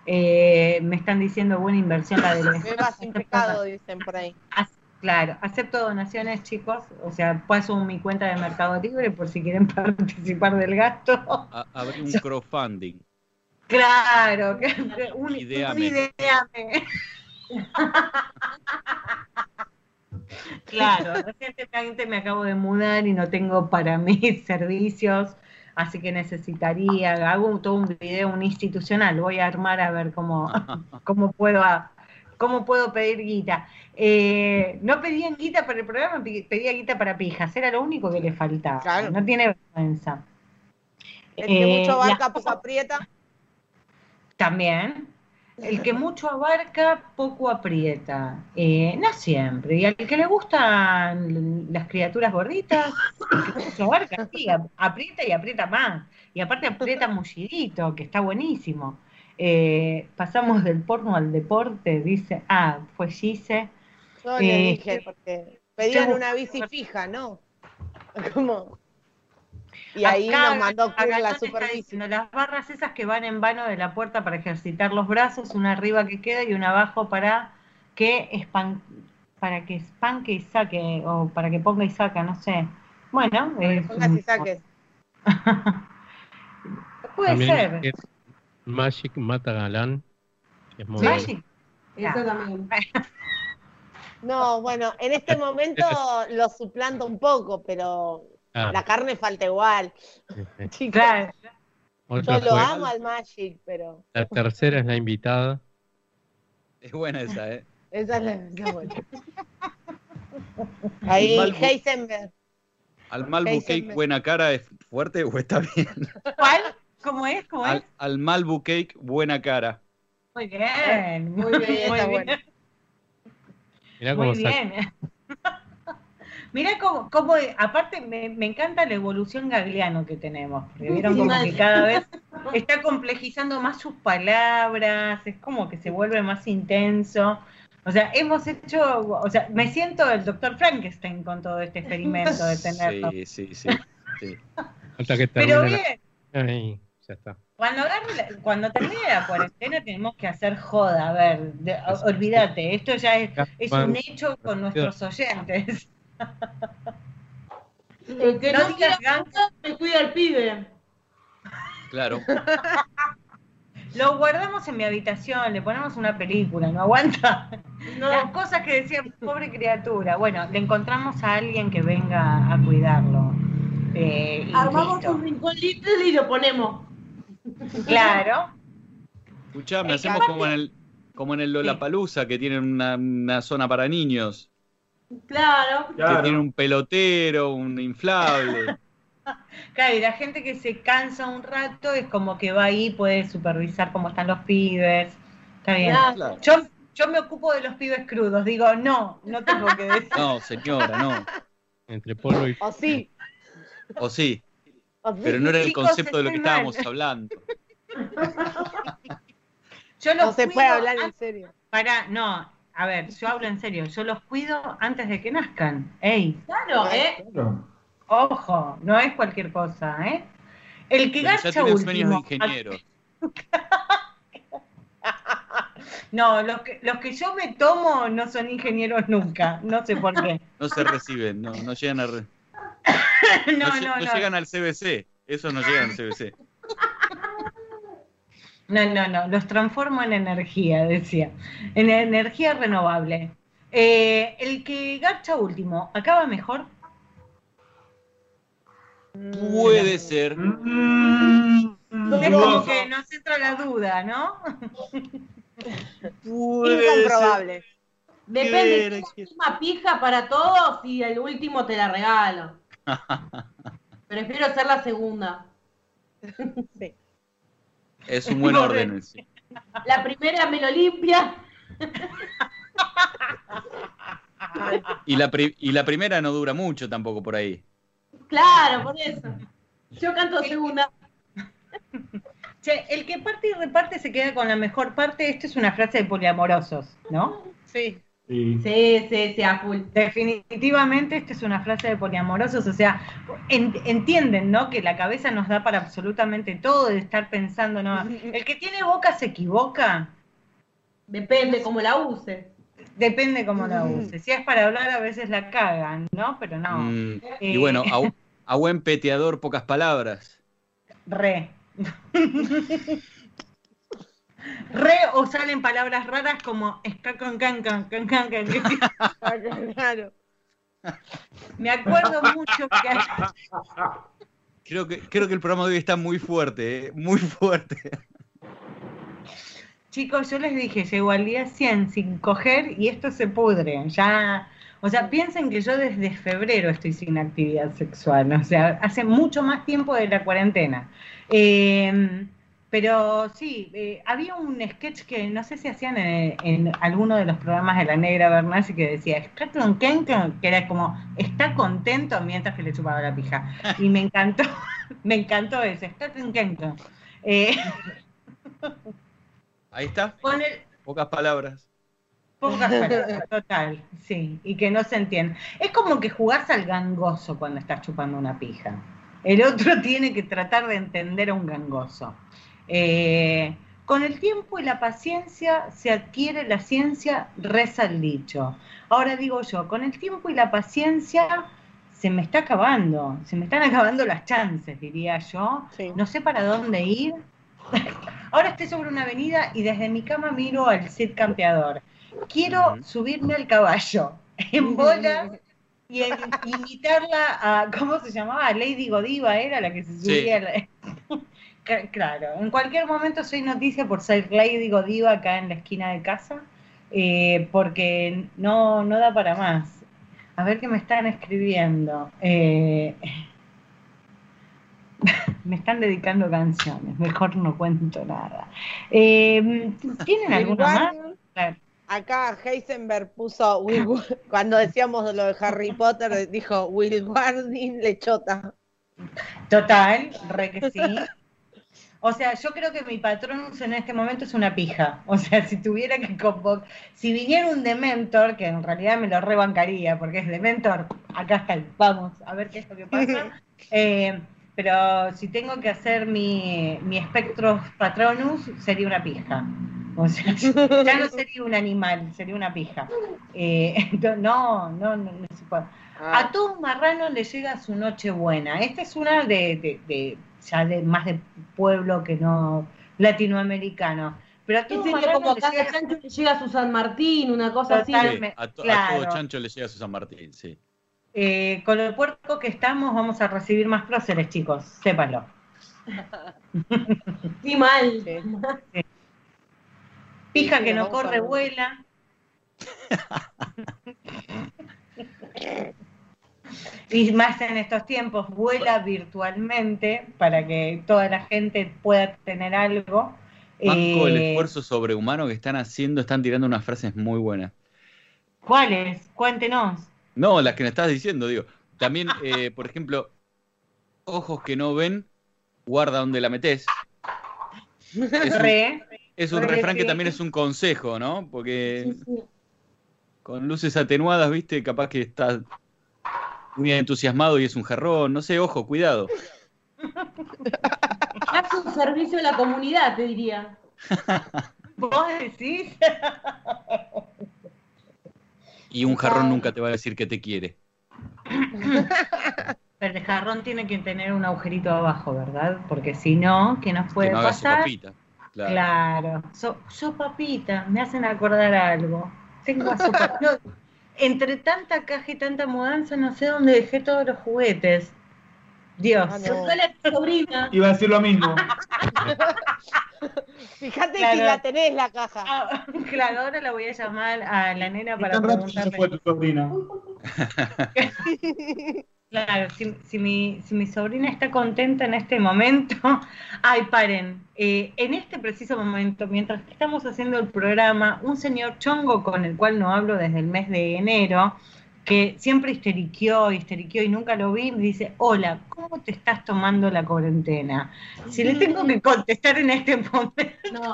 Eh, me están diciendo buena inversión la de la (laughs) Beba sin pecado, dicen por ahí. Claro, acepto donaciones, chicos. O sea, paso mi cuenta de Mercado Libre por si quieren participar del gasto. A- Abrí un crowdfunding. Claro, un, Ideame. un ideame. Claro, recientemente me acabo de mudar y no tengo para (laughs) mis servicios, así que necesitaría, hago todo un video, un institucional, voy a armar a ver cómo, (laughs) cómo puedo a- cómo puedo pedir guita. Eh, no pedían guita para el programa, pedía guita para pijas, era lo único que le faltaba. No tiene vergüenza. El que Eh, mucho la- abarca, poco aprieta. También. El que mucho abarca, poco aprieta. Eh, no siempre. Y al que le gustan las criaturas gorditas, el que mucho abarca, sí, ap- aprieta y aprieta más. Y aparte aprieta mullidito, que está buenísimo. Eh, pasamos del porno al deporte, dice, ah, fue Gise. Yo le Eh, dije, porque pedían una bici fija, ¿no? (laughs) Como... Y ahí Acá, nos mandó acá la está super bici. diciendo, las barras esas que van en vano de la puerta para ejercitar los brazos, una arriba que queda y una abajo para que espan, para que espanque y saque, o para que ponga y saca, no sé. Bueno, es Pongas y saques. (laughs) puede También ser. es Magic Mata Galán. es muy Magic. Eso también. No, bueno, en este (laughs) momento lo suplanto un poco, pero Ah. la carne falta igual. (laughs) Chicos, yo lo amo al Magic, pero La tercera es la invitada. Es buena esa, ¿eh? esa es la, esa buena. Ahí, Heisenberg. ¿Al Malbu Heisenberg. Cake buena cara es fuerte o está bien? ¿Cuál? ¿Cómo es? ¿Cómo es? Al, al Malbu Cake buena cara. Muy bien, muy bien. está Muy bueno. bien. Mirá cómo Muy bien. Mirá cómo, cómo- aparte me, me encanta la evolución Gagliano que tenemos, porque vieron como que cada vez (laughs) está complejizando más sus palabras, es como que se vuelve más intenso. O sea, hemos hecho, o sea, me siento el doctor Frankenstein con todo este experimento de (laughs) tenerlo. Sí, sí, sí. sí. Falta que Pero bien, la... Ahí, ya está. Cuando, agarre la- cuando termine la cuarentena tenemos que hacer joda, a ver, de- olvídate, esto ya es, es un hecho con nuestros oyentes. El que No no, digas quiera jugar, me cuida el pibe. Claro. (laughs) Lo guardamos en mi habitación, le ponemos una película, ¿no aguanta? Las cosas que decía, pobre criatura. Bueno, le encontramos a alguien que venga a cuidarlo. Eh, Armamos un rincón little y lo ponemos. Claro. Escuchame, hacemos como en el como en el Lollapalooza, que tienen una, una zona para niños, Claro. que tiene un pelotero, un inflable. (laughs) Claro, y la gente que se cansa un rato es como que va ahí, puede supervisar cómo están los pibes. Está bien. Claro. Yo, yo me ocupo de los pibes crudos. Digo, no, no tengo que decir. (laughs) No, señora, no. Entre polvo y... O sí. O sí, o sí. pero no era el Chicos, concepto de lo que mal. estábamos hablando. (laughs) Yo los No se puede hablar en serio. Para, no, a ver, yo hablo en serio. Yo los cuido antes de que nazcan. Ey, Claro, ¿eh? Claro. ojo, no es cualquier cosa, ¿eh? El que Pero tienen sueños de último. ingeniero. (laughs) No, los que, los que yo me tomo no son ingenieros nunca. No sé por qué. (laughs) No se reciben, no, no llegan a re- (laughs) No, no, no no. llegan al CBC. Esos no llegan al CBC. No, no, no, los transformo en energía, decía. En energía renovable. Eh, el que garcha último, ¿acaba mejor? Puede ser. Mm, Es como que nos entra la duda, ¿no? (laughs) Incomprobable. Depende, tengo la misma pija para todos y el último te la regalo. (laughs) Prefiero ser la segunda. Sí. Es un (laughs) buen orden. sí. La primera me lo limpia. Y la, pri- y la primera no dura mucho tampoco por ahí. Claro, por eso. Yo canto segunda. Che, el que parte y reparte se queda con la mejor parte. Esto es una frase de poliamorosos, ¿no? Sí. Sí. Sí, sí, sí, a full. Definitivamente esta es una frase de poliamorosos, o sea, en- entienden, ¿no? Que la cabeza nos da para absolutamente todo, de estar pensando, ¿no? El que tiene boca se equivoca, Depende cómo la use. depende cómo la use. Si es para hablar, a veces la cagan, ¿no? Pero no, Mm, Eh. Y bueno, a, (laughs) a buen peteador, pocas palabras. re. (laughs) Re o salen palabras raras como esca con can can can can can. (laughs) Claro. Me acuerdo mucho que Creo que, creo que el programa de hoy está muy fuerte, ¿eh? muy fuerte. Chicos, yo les dije, llego al día 100 sin coger y esto se pudre. Ya, o sea, piensen que yo desde febrero estoy sin actividad sexual, o sea, hace mucho más tiempo de la cuarentena. Eh, pero sí, eh, había un sketch que no sé si hacían en, en alguno de los programas de la Negra Bernasi que decía, "Scatron Kenton", que era como, está contento mientras que le chupaba la pija. Y me encantó, (laughs) me encantó ese, Scatron Kenton. Eh, (laughs) Ahí está, con el, pocas palabras. Pocas palabras, total, sí, y que no se entiende. Es como que jugás al gangoso cuando estás chupando una pija. El otro (laughs) tiene que tratar de entender a un gangoso. Eh, con el tiempo y la paciencia se adquiere la ciencia, reza el dicho. Ahora digo yo, con el tiempo y la paciencia se me está acabando, se me están acabando las chances, diría yo. No sé para dónde ir. (laughs) Ahora estoy sobre una avenida y desde mi cama miro al Cid campeador. Quiero subirme al caballo (laughs) en bolas y en- imitarla a, ¿cómo se llamaba? Lady Godiva era la que se subía. a la- Ca- Claro, en cualquier momento soy noticia por ser Lady Godiva acá en la esquina de casa, eh, porque no, no da para más. A ver qué me están escribiendo. Eh, (laughs) me están dedicando canciones, mejor no cuento nada. Eh, ¿Tienen alguna más? Acá Heisenberg puso Will cuando decíamos lo de Harry Potter, dijo Will Warding lechota. Total, re que sí. O sea, yo creo que mi patrón en este momento es una pija. O sea, si tuviera que convocar, si viniera un Dementor, que en realidad me lo rebancaría, porque es Dementor, acá está, vamos a ver qué es lo que pasa. (laughs) Eh, pero si tengo que hacer mi, mi espectro patronus, sería una pija. O sea, (laughs) ya no sería un animal, sería una pija. Eh, (laughs) no, no, no, no se puede. A todo marrano le llega su noche buena. Esta es una de, de- de- ya de más de pueblo que no latinoamericano. Pero a ¿Qué todo sería como cada llega chancho le llega a su San Martín, una cosa así? Sí, a, to- a todo claro. chancho le llega su San Martín, sí. Eh, con lo puerco que estamos, vamos a recibir más próceres, chicos, sépanlo. (laughs) Sí, mal. Pija que no a corre, vuela. (laughs) Y más en estos tiempos, vuela virtualmente para que toda la gente pueda tener algo. Banco el Eh, esfuerzo sobrehumano que están haciendo, están tirando unas frases muy buenas. ¿Cuáles? Cuéntenos. No, las que me estás diciendo, digo. También, eh, (laughs) por ejemplo, ojos que no ven, guarda donde la metes. Es un, Re. es un re refrán que también es un consejo, ¿no? Porque Sí, sí. con luces atenuadas, viste, capaz que estás muy entusiasmado y es un jarrón, no sé, ojo, cuidado. Hace un servicio a la comunidad, te diría. (laughs) ¿Vos decís? Y un jarrón nunca te va a decir que te quiere. (laughs) Pero el jarrón tiene que tener un agujerito abajo, ¿verdad? Porque si no, ¿qué nos puede que no hagas pasar? sopapita. Claro. Claro. So, sopapita, me hacen acordar algo. Tengo a sopa- no, (laughs) entre tanta caja y tanta mudanza, no sé dónde dejé todos los juguetes. Dios. Ah, no. Preguntale a tu sobrina. Iba a decir lo mismo. (laughs) Fíjate Claro. si la tenés la caja. Ah, (laughs) claro, ahora la voy a llamar a la nena ¿Qué para se fue preguntarle. tu sobrina? (laughs) Claro, si, si mi, si mi sobrina está contenta en este momento, (laughs) ay, paren, eh, en este preciso momento, mientras estamos haciendo el programa, un señor chongo con el cual no hablo desde el mes de enero, que siempre histeriqueó, histeriqueó y nunca lo vi, me dice, hola, ¿cómo te estás tomando la cuarentena? Si le tengo que contestar en este momento, No,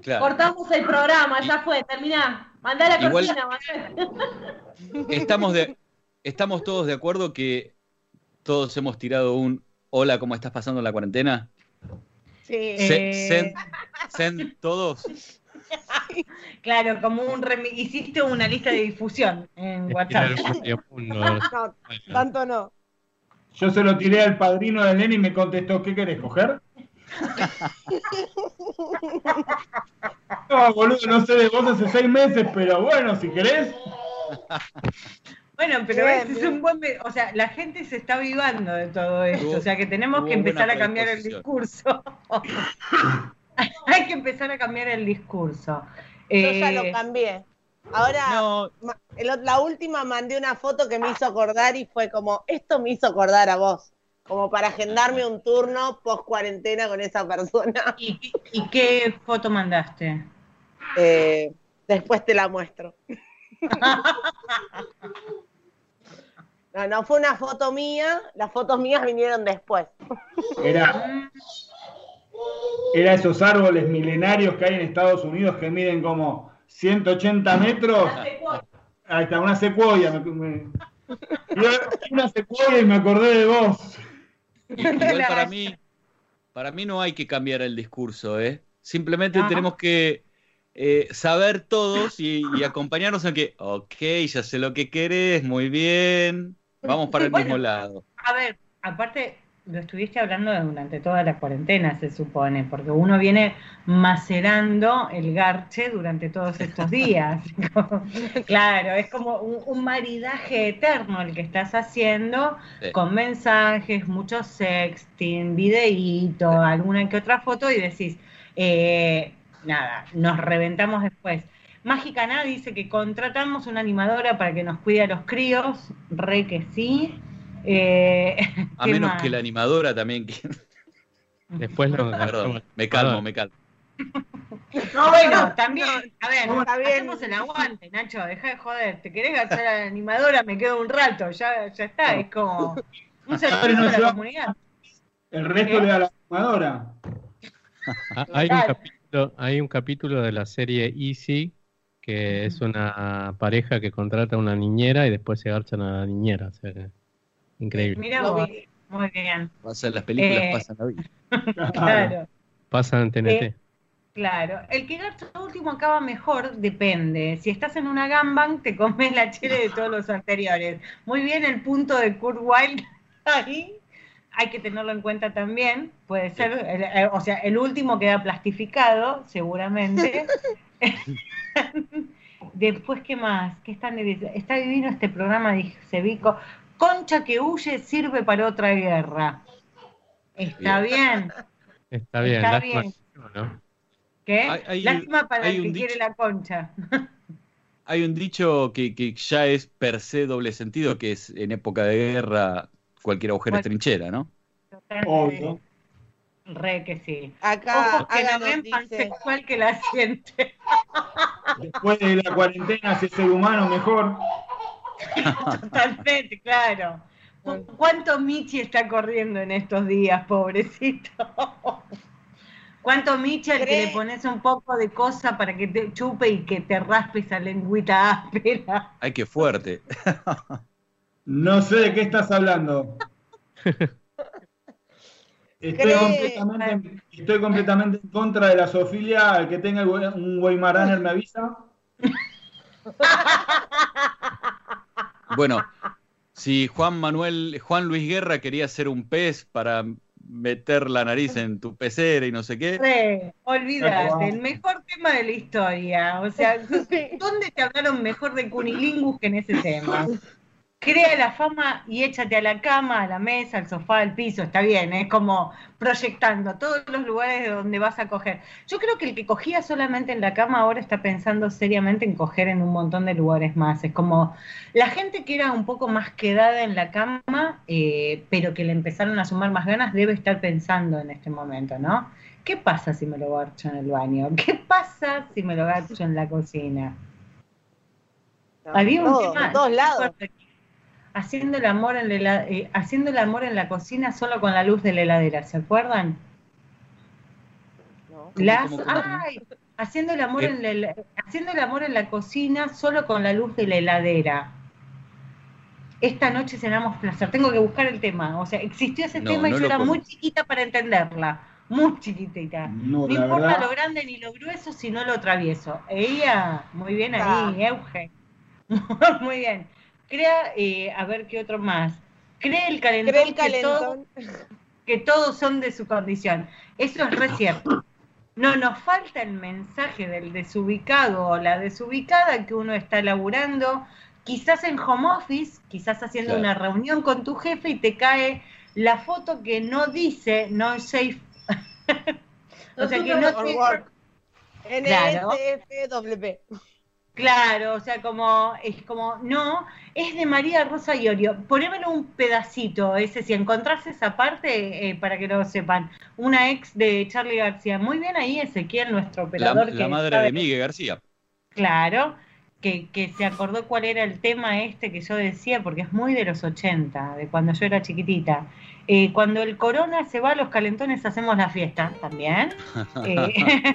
Claro. cortamos el programa, ya fue, terminá. Mandá la Igual- cortina, mandá. Estamos, de, estamos todos de acuerdo que todos hemos tirado un hola, ¿cómo estás pasando la cuarentena? Sí. Se- Eh. send, send todos. (laughs) claro, como un remi- hiciste una lista de difusión en WhatsApp. (laughs) No, tanto no. Yo se lo tiré al padrino del nene y me contestó, ¿qué querés coger? (laughs) No, boludo, no sé de vos hace seis meses, pero bueno, si querés. Bueno, pero Bien, ese es un buen... O sea, la gente se está avivando de todo esto. O sea, que tenemos que empezar a cambiar el discurso. (laughs) Hay que empezar a cambiar el discurso. Yo ya Eh, lo cambié. Ahora, No, la última mandé una foto que me hizo acordar y fue como, esto me hizo acordar a vos. Como para agendarme un turno post cuarentena con esa persona. (laughs) ¿y, qué- ¿Y qué foto mandaste? Eh, después te la muestro. (laughs) No, no fue una foto mía, las fotos mías vinieron después. Era, era esos árboles milenarios que hay en Estados Unidos que miden como 180 metros. Ahí está, una secuoya. Me, me- una secuoya y me acordé de vos. Igual (laughs) para mí, para mí no hay que cambiar el discurso, ¿eh? Simplemente tenemos que eh, saber todos y, y acompañarnos en que, ok, ya sé lo que querés, muy bien, vamos para el Bueno. mismo lado. A ver, aparte, lo estuviste hablando durante toda la cuarentena, se supone, porque uno viene macerando el garche durante todos estos días. (laughs) (laughs) claro, es como un, un maridaje eterno el que estás haciendo Sí. con mensajes, mucho sexting, videíto, alguna que otra foto y decís, eh, nada, nos reventamos después. Mágica Ná dice que contratamos una animadora para que nos cuide a los críos, re que sí. Eh, (laughs) A ¿qué menos más? que la animadora también. que- Después lo Perdón, me calmo, me calmo. (laughs) No, bueno, también, a ver, No, hacemos el aguante, Nacho, deja de joder, te querés gastar a la animadora, me quedo un rato, ya, ya está, es como un servicio no a la comunidad. El resto le da la animadora. Ah, Hay un, Total. capítulo, hay un capítulo de la serie Easy que es una pareja que contrata a una niñera y después se garchan a la niñera. o sea que- increíble. Mira muy bien, Pasa en las películas, Eh, pasa en la vida. (laughs) claro. Pasa en TNT. Eh, Claro, el que garcha último acaba mejor depende. Si estás en una gangbang, te comes la chile de todos los anteriores. Muy bien el punto de Kurt Wilde (laughs) ahí. Hay que tenerlo en cuenta también. Puede ser, el- eh, o sea, el último queda plastificado, seguramente. (laughs) (laughs) Después, ¿qué más? ¿Qué está, está divino este programa, dice Vico. Concha que huye sirve para otra guerra. Está bien. Está bien, está lástima bien. ¿Qué? Hay- hay- Lástima para el que quiere la concha. (laughs) Hay un dicho que, que ya es per se doble sentido, que es en época de guerra cualquier agujero es trinchera, ¿no? Obvio. Re que sí. Acá Ojos que Áganos ven, dice, pansexual que la siente. Después de la cuarentena, si es ser humano, mejor. Totalmente, claro. ¿Cu- ¿Cuánto Michi está corriendo en estos días, pobrecito? ¿Cuánto Michi al que le pones un poco de cosa para que te chupe y que te raspe esa lengüita áspera? Ay, qué fuerte. No sé de qué estás hablando. (laughs) Estoy completamente, estoy completamente en contra de la zoofilia. El que tenga un Weimaraner me avisa. (laughs) Bueno, si Juan Manuel, Juan Luis Guerra quería ser un pez para meter la nariz en tu pecera y no sé qué, Re, olvídate, el mejor tema de la historia. O sea, (laughs) ¿dónde te hablaron mejor de Cunilingus que en ese tema? (laughs) Crea la fama y échate a la cama, a la mesa, al sofá, al piso, está bien, es como proyectando todos los lugares de donde vas a coger. Yo creo que el que cogía solamente en la cama ahora está pensando seriamente en coger en un montón de lugares más. Es como la gente que era un poco más quedada en la cama, eh, pero que le empezaron a sumar más ganas, debe estar pensando en este momento, ¿no? ¿Qué pasa si me lo garcho en el baño? ¿Qué pasa si me lo garcho en la cocina? Había un todo, tema en todos lados. Haciendo el amor en la eh, haciendo el amor en la cocina solo con la luz de la heladera, ¿se acuerdan? No. Las, cómo, cómo? ay, haciendo el amor ¿Qué? en la, haciendo el amor en la cocina solo con la luz de la heladera. Esta noche cenamos placer. Tengo que buscar el tema. O sea, existió ese No, tema y no yo era muy chiquita para entenderla. Muy chiquitita. No, la importa verdad. lo grande ni lo grueso, sino lo travieso. Ella, muy bien Ah. ahí, Euge. (laughs) muy bien. Crea, eh, a ver qué otro más. Cree el calentón, Cree el Que, todo- calentón. que todos son de su condición. Eso es re cierto. No nos falta el mensaje del desubicado o la desubicada que uno está laburando quizás en home office, quizás haciendo Claro. una reunión con tu jefe y te cae la foto que no dice no safe. o sea que no. Claro. NSFW. Claro, o sea, como es como, no, es de María Rosa Iorio. Ponémelo un pedacito, ese, si encontrás esa parte, eh, para que lo sepan. Una ex de Charlie García. Muy bien ahí, Ezequiel, nuestro La, operador. la que madre sabe- de Miguel García. Claro, que, que se acordó cuál era el tema este que yo decía, porque es muy de los 80, de cuando yo era chiquitita. Eh, cuando el corona se va, los calentones hacemos la fiesta también. (laughs) Eh, (laughs)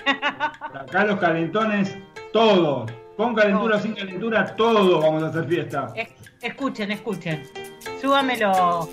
Acá los calentones, todos. Con calentura o sin calentura, todos vamos a hacer fiesta. Es- escuchen, escuchen. Súbamelo.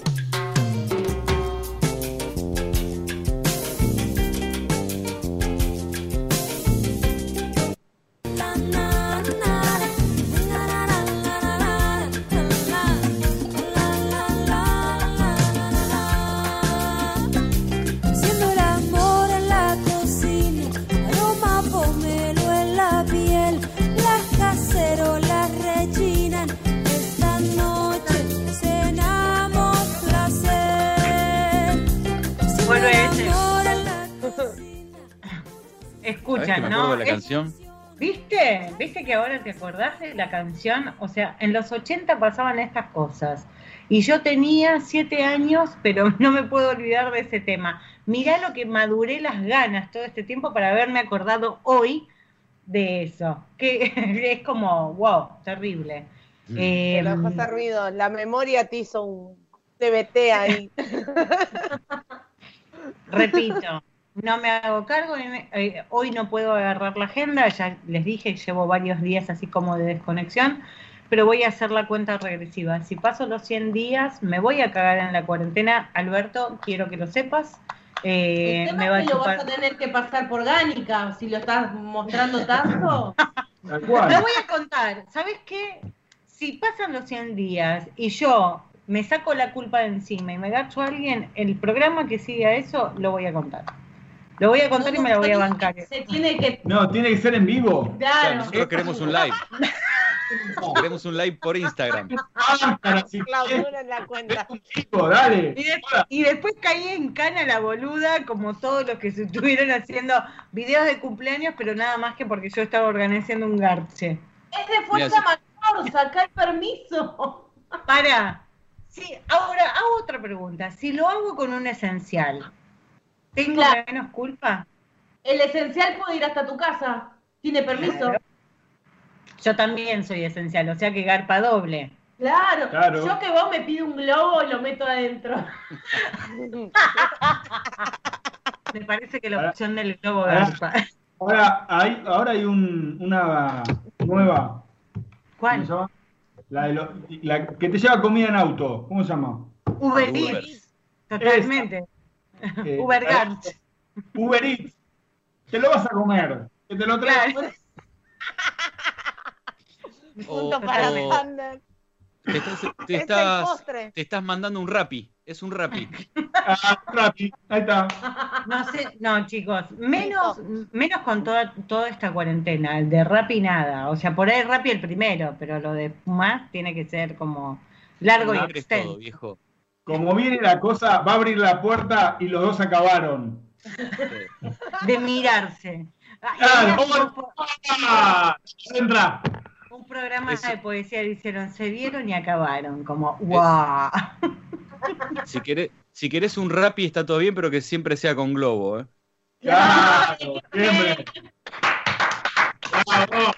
Es- canción? ¿Viste? ¿Viste que ahora te acordás de la canción? O sea, en los 80 pasaban estas cosas. Y yo tenía siete años, pero (laughs) no me puedo olvidar de ese tema. Mirá lo que maduré las ganas todo este tiempo para haberme acordado hoy de eso. Que (laughs) es como, wow, terrible. Eh, Pero José Ruido, la memoria te hizo un TBT ahí. (laughs) repito, no me hago cargo, eh, hoy no puedo agarrar la agenda, ya les dije, llevo varios días así como de desconexión, pero voy a hacer la cuenta regresiva. Si paso los 100 días, me voy a cagar en la cuarentena. Alberto, quiero que lo sepas. Eh, El tema me va a es que lo vas a tener que pasar por Gánica, si lo estás mostrando (laughs) tanto. Lo voy a contar. ¿Sabes qué? Si pasan los 100 días y yo me saco la culpa de encima y me gacho a alguien, el programa que sigue a eso lo voy a contar. Lo voy a contar y me la voy a bancar. Se tiene que. No, tiene que ser en vivo. O sea, Claro. nosotros queremos un live. queremos un live por Instagram. Ah, la cuenta. dale. Y, de- y después caí en cana la boluda, como todos los que se estuvieron haciendo videos de cumpleaños, pero nada más que porque yo estaba organizando un garche. Es de fuerza Mira, mayor, saca el permiso. Para. Sí, ahora hago otra pregunta. Si lo hago con un esencial, ¿tengo Claro. menos culpa? El esencial puede ir hasta tu casa. Tiene permiso. Yo también soy esencial, o sea que garpa doble. Claro. Claro. Yo que vos me pido un globo y lo meto adentro. (laughs) Me parece que la Ahora- opción del globo ahora- garpa. Ahora hay, ahora hay un, una nueva. ¿Cómo ¿Cuál? se llama? La, de lo- la que te lleva comida en auto. ¿Cómo se llama? Uber Uber. Eats. Eh, Uber Gantz. Uber Eats. Te lo vas a comer. Que te lo trae. Claro. Punto (laughs) O- para. Te estás, te (laughs) Es estás, postre. te estás mandando un rapi. Es un rapi. (laughs) Ah, Rappi. Ahí está. No sé, no chicos, menos, menos con toda, toda esta cuarentena, el de Rappi nada, o sea, por ahí Rappi el primero, pero lo de más tiene que ser como largo y todo, extenso. viejo. Como viene la cosa, va a abrir la puerta y los dos acabaron. De mirarse. (laughs) Ah, ¡Ah! Entra. un programa Eso. de poesía dijeron, se vieron y acabaron, como, wow. (laughs) Si querés, si querés un rapi está todo bien, pero que siempre sea con globo, ¿eh? Claro, (laughs) siempre. Bravo.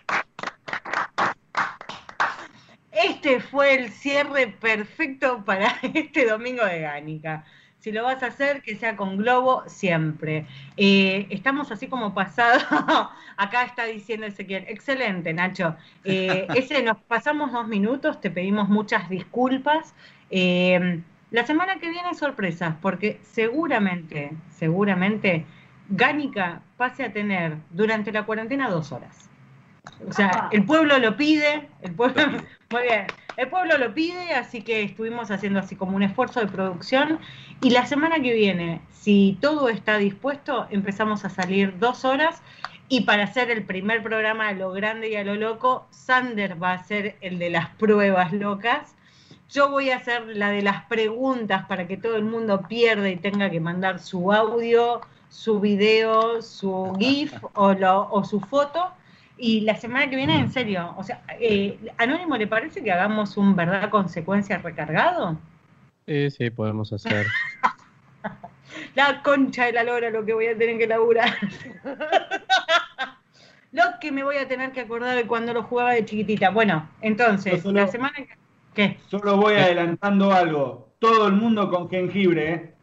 Este fue el cierre perfecto para (laughs) este domingo de Gánica. Si lo vas a hacer, que sea con globo siempre. Eh, estamos así como pasado. (laughs) Acá está diciendo Ezequiel. Excelente, Nacho. Eh, (laughs) ese nos pasamos dos minutos, te pedimos muchas disculpas. Eh, la semana que viene sorpresas, porque seguramente, seguramente, Gánica pase a tener durante la cuarentena dos horas. O sea, el pueblo lo pide, el pueblo, (laughs) muy bien, el pueblo lo pide, así que estuvimos haciendo así como un esfuerzo de producción y la semana que viene, si todo está dispuesto, empezamos a salir dos horas y para hacer el primer programa a lo grande y a lo loco, Sander va a ser el de las pruebas locas. Yo voy a hacer la de las preguntas para que todo el mundo pierda y tenga que mandar su audio, su video, su (laughs) GIF o, lo- o su foto. Y la semana que viene, en serio, o sea, eh, Anónimo, ¿le parece que hagamos un verdad consecuencia recargado? Sí, sí, podemos hacer. (laughs) La concha de la lora lo que voy a tener que laburar. (laughs) lo que me voy a tener que acordar de cuando lo jugaba de chiquitita. Bueno, entonces, solo- la semana que... ¿Qué? Solo voy adelantando algo. Todo el mundo con jengibre, ¿eh?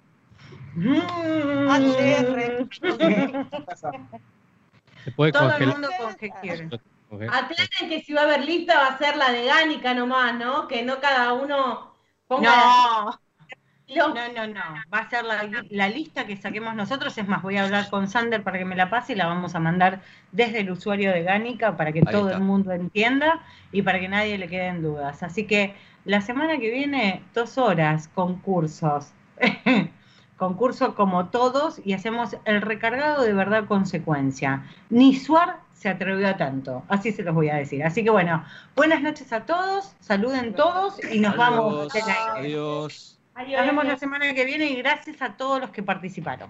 Se puede Todo el mundo con jengibre. Conge- Aclaren que si va a haber lista va a ser la de Gánica nomás, ¿no? Que no cada uno ponga No. la- No, no, no. Va a ser la, la lista que saquemos nosotros. Es más, voy a hablar con Sander para que me la pase y la vamos a mandar desde el usuario de Gánica para que Ahí todo está. el mundo entienda y para que nadie le queden dudas. Así que la semana que viene, dos horas, concursos. (laughs) Concurso como todos y hacemos el recargado de verdad consecuencia. Ni Suar se atrevió a tanto, así se los voy a decir. Así que bueno, buenas noches a todos, saluden todos y nos vamos. Adiós. del aire. Adiós. Nos vemos la semana que viene y gracias a todos los que participaron.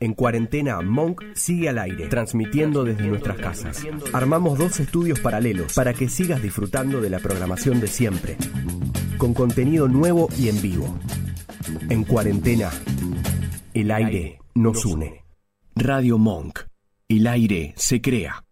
En cuarentena, Monk sigue al aire, transmitiendo desde nuestras casas. Armamos dos estudios paralelos para que sigas disfrutando de la programación de siempre, con contenido nuevo y en vivo. En cuarentena, el aire nos une. Radio Monk. El aire se crea.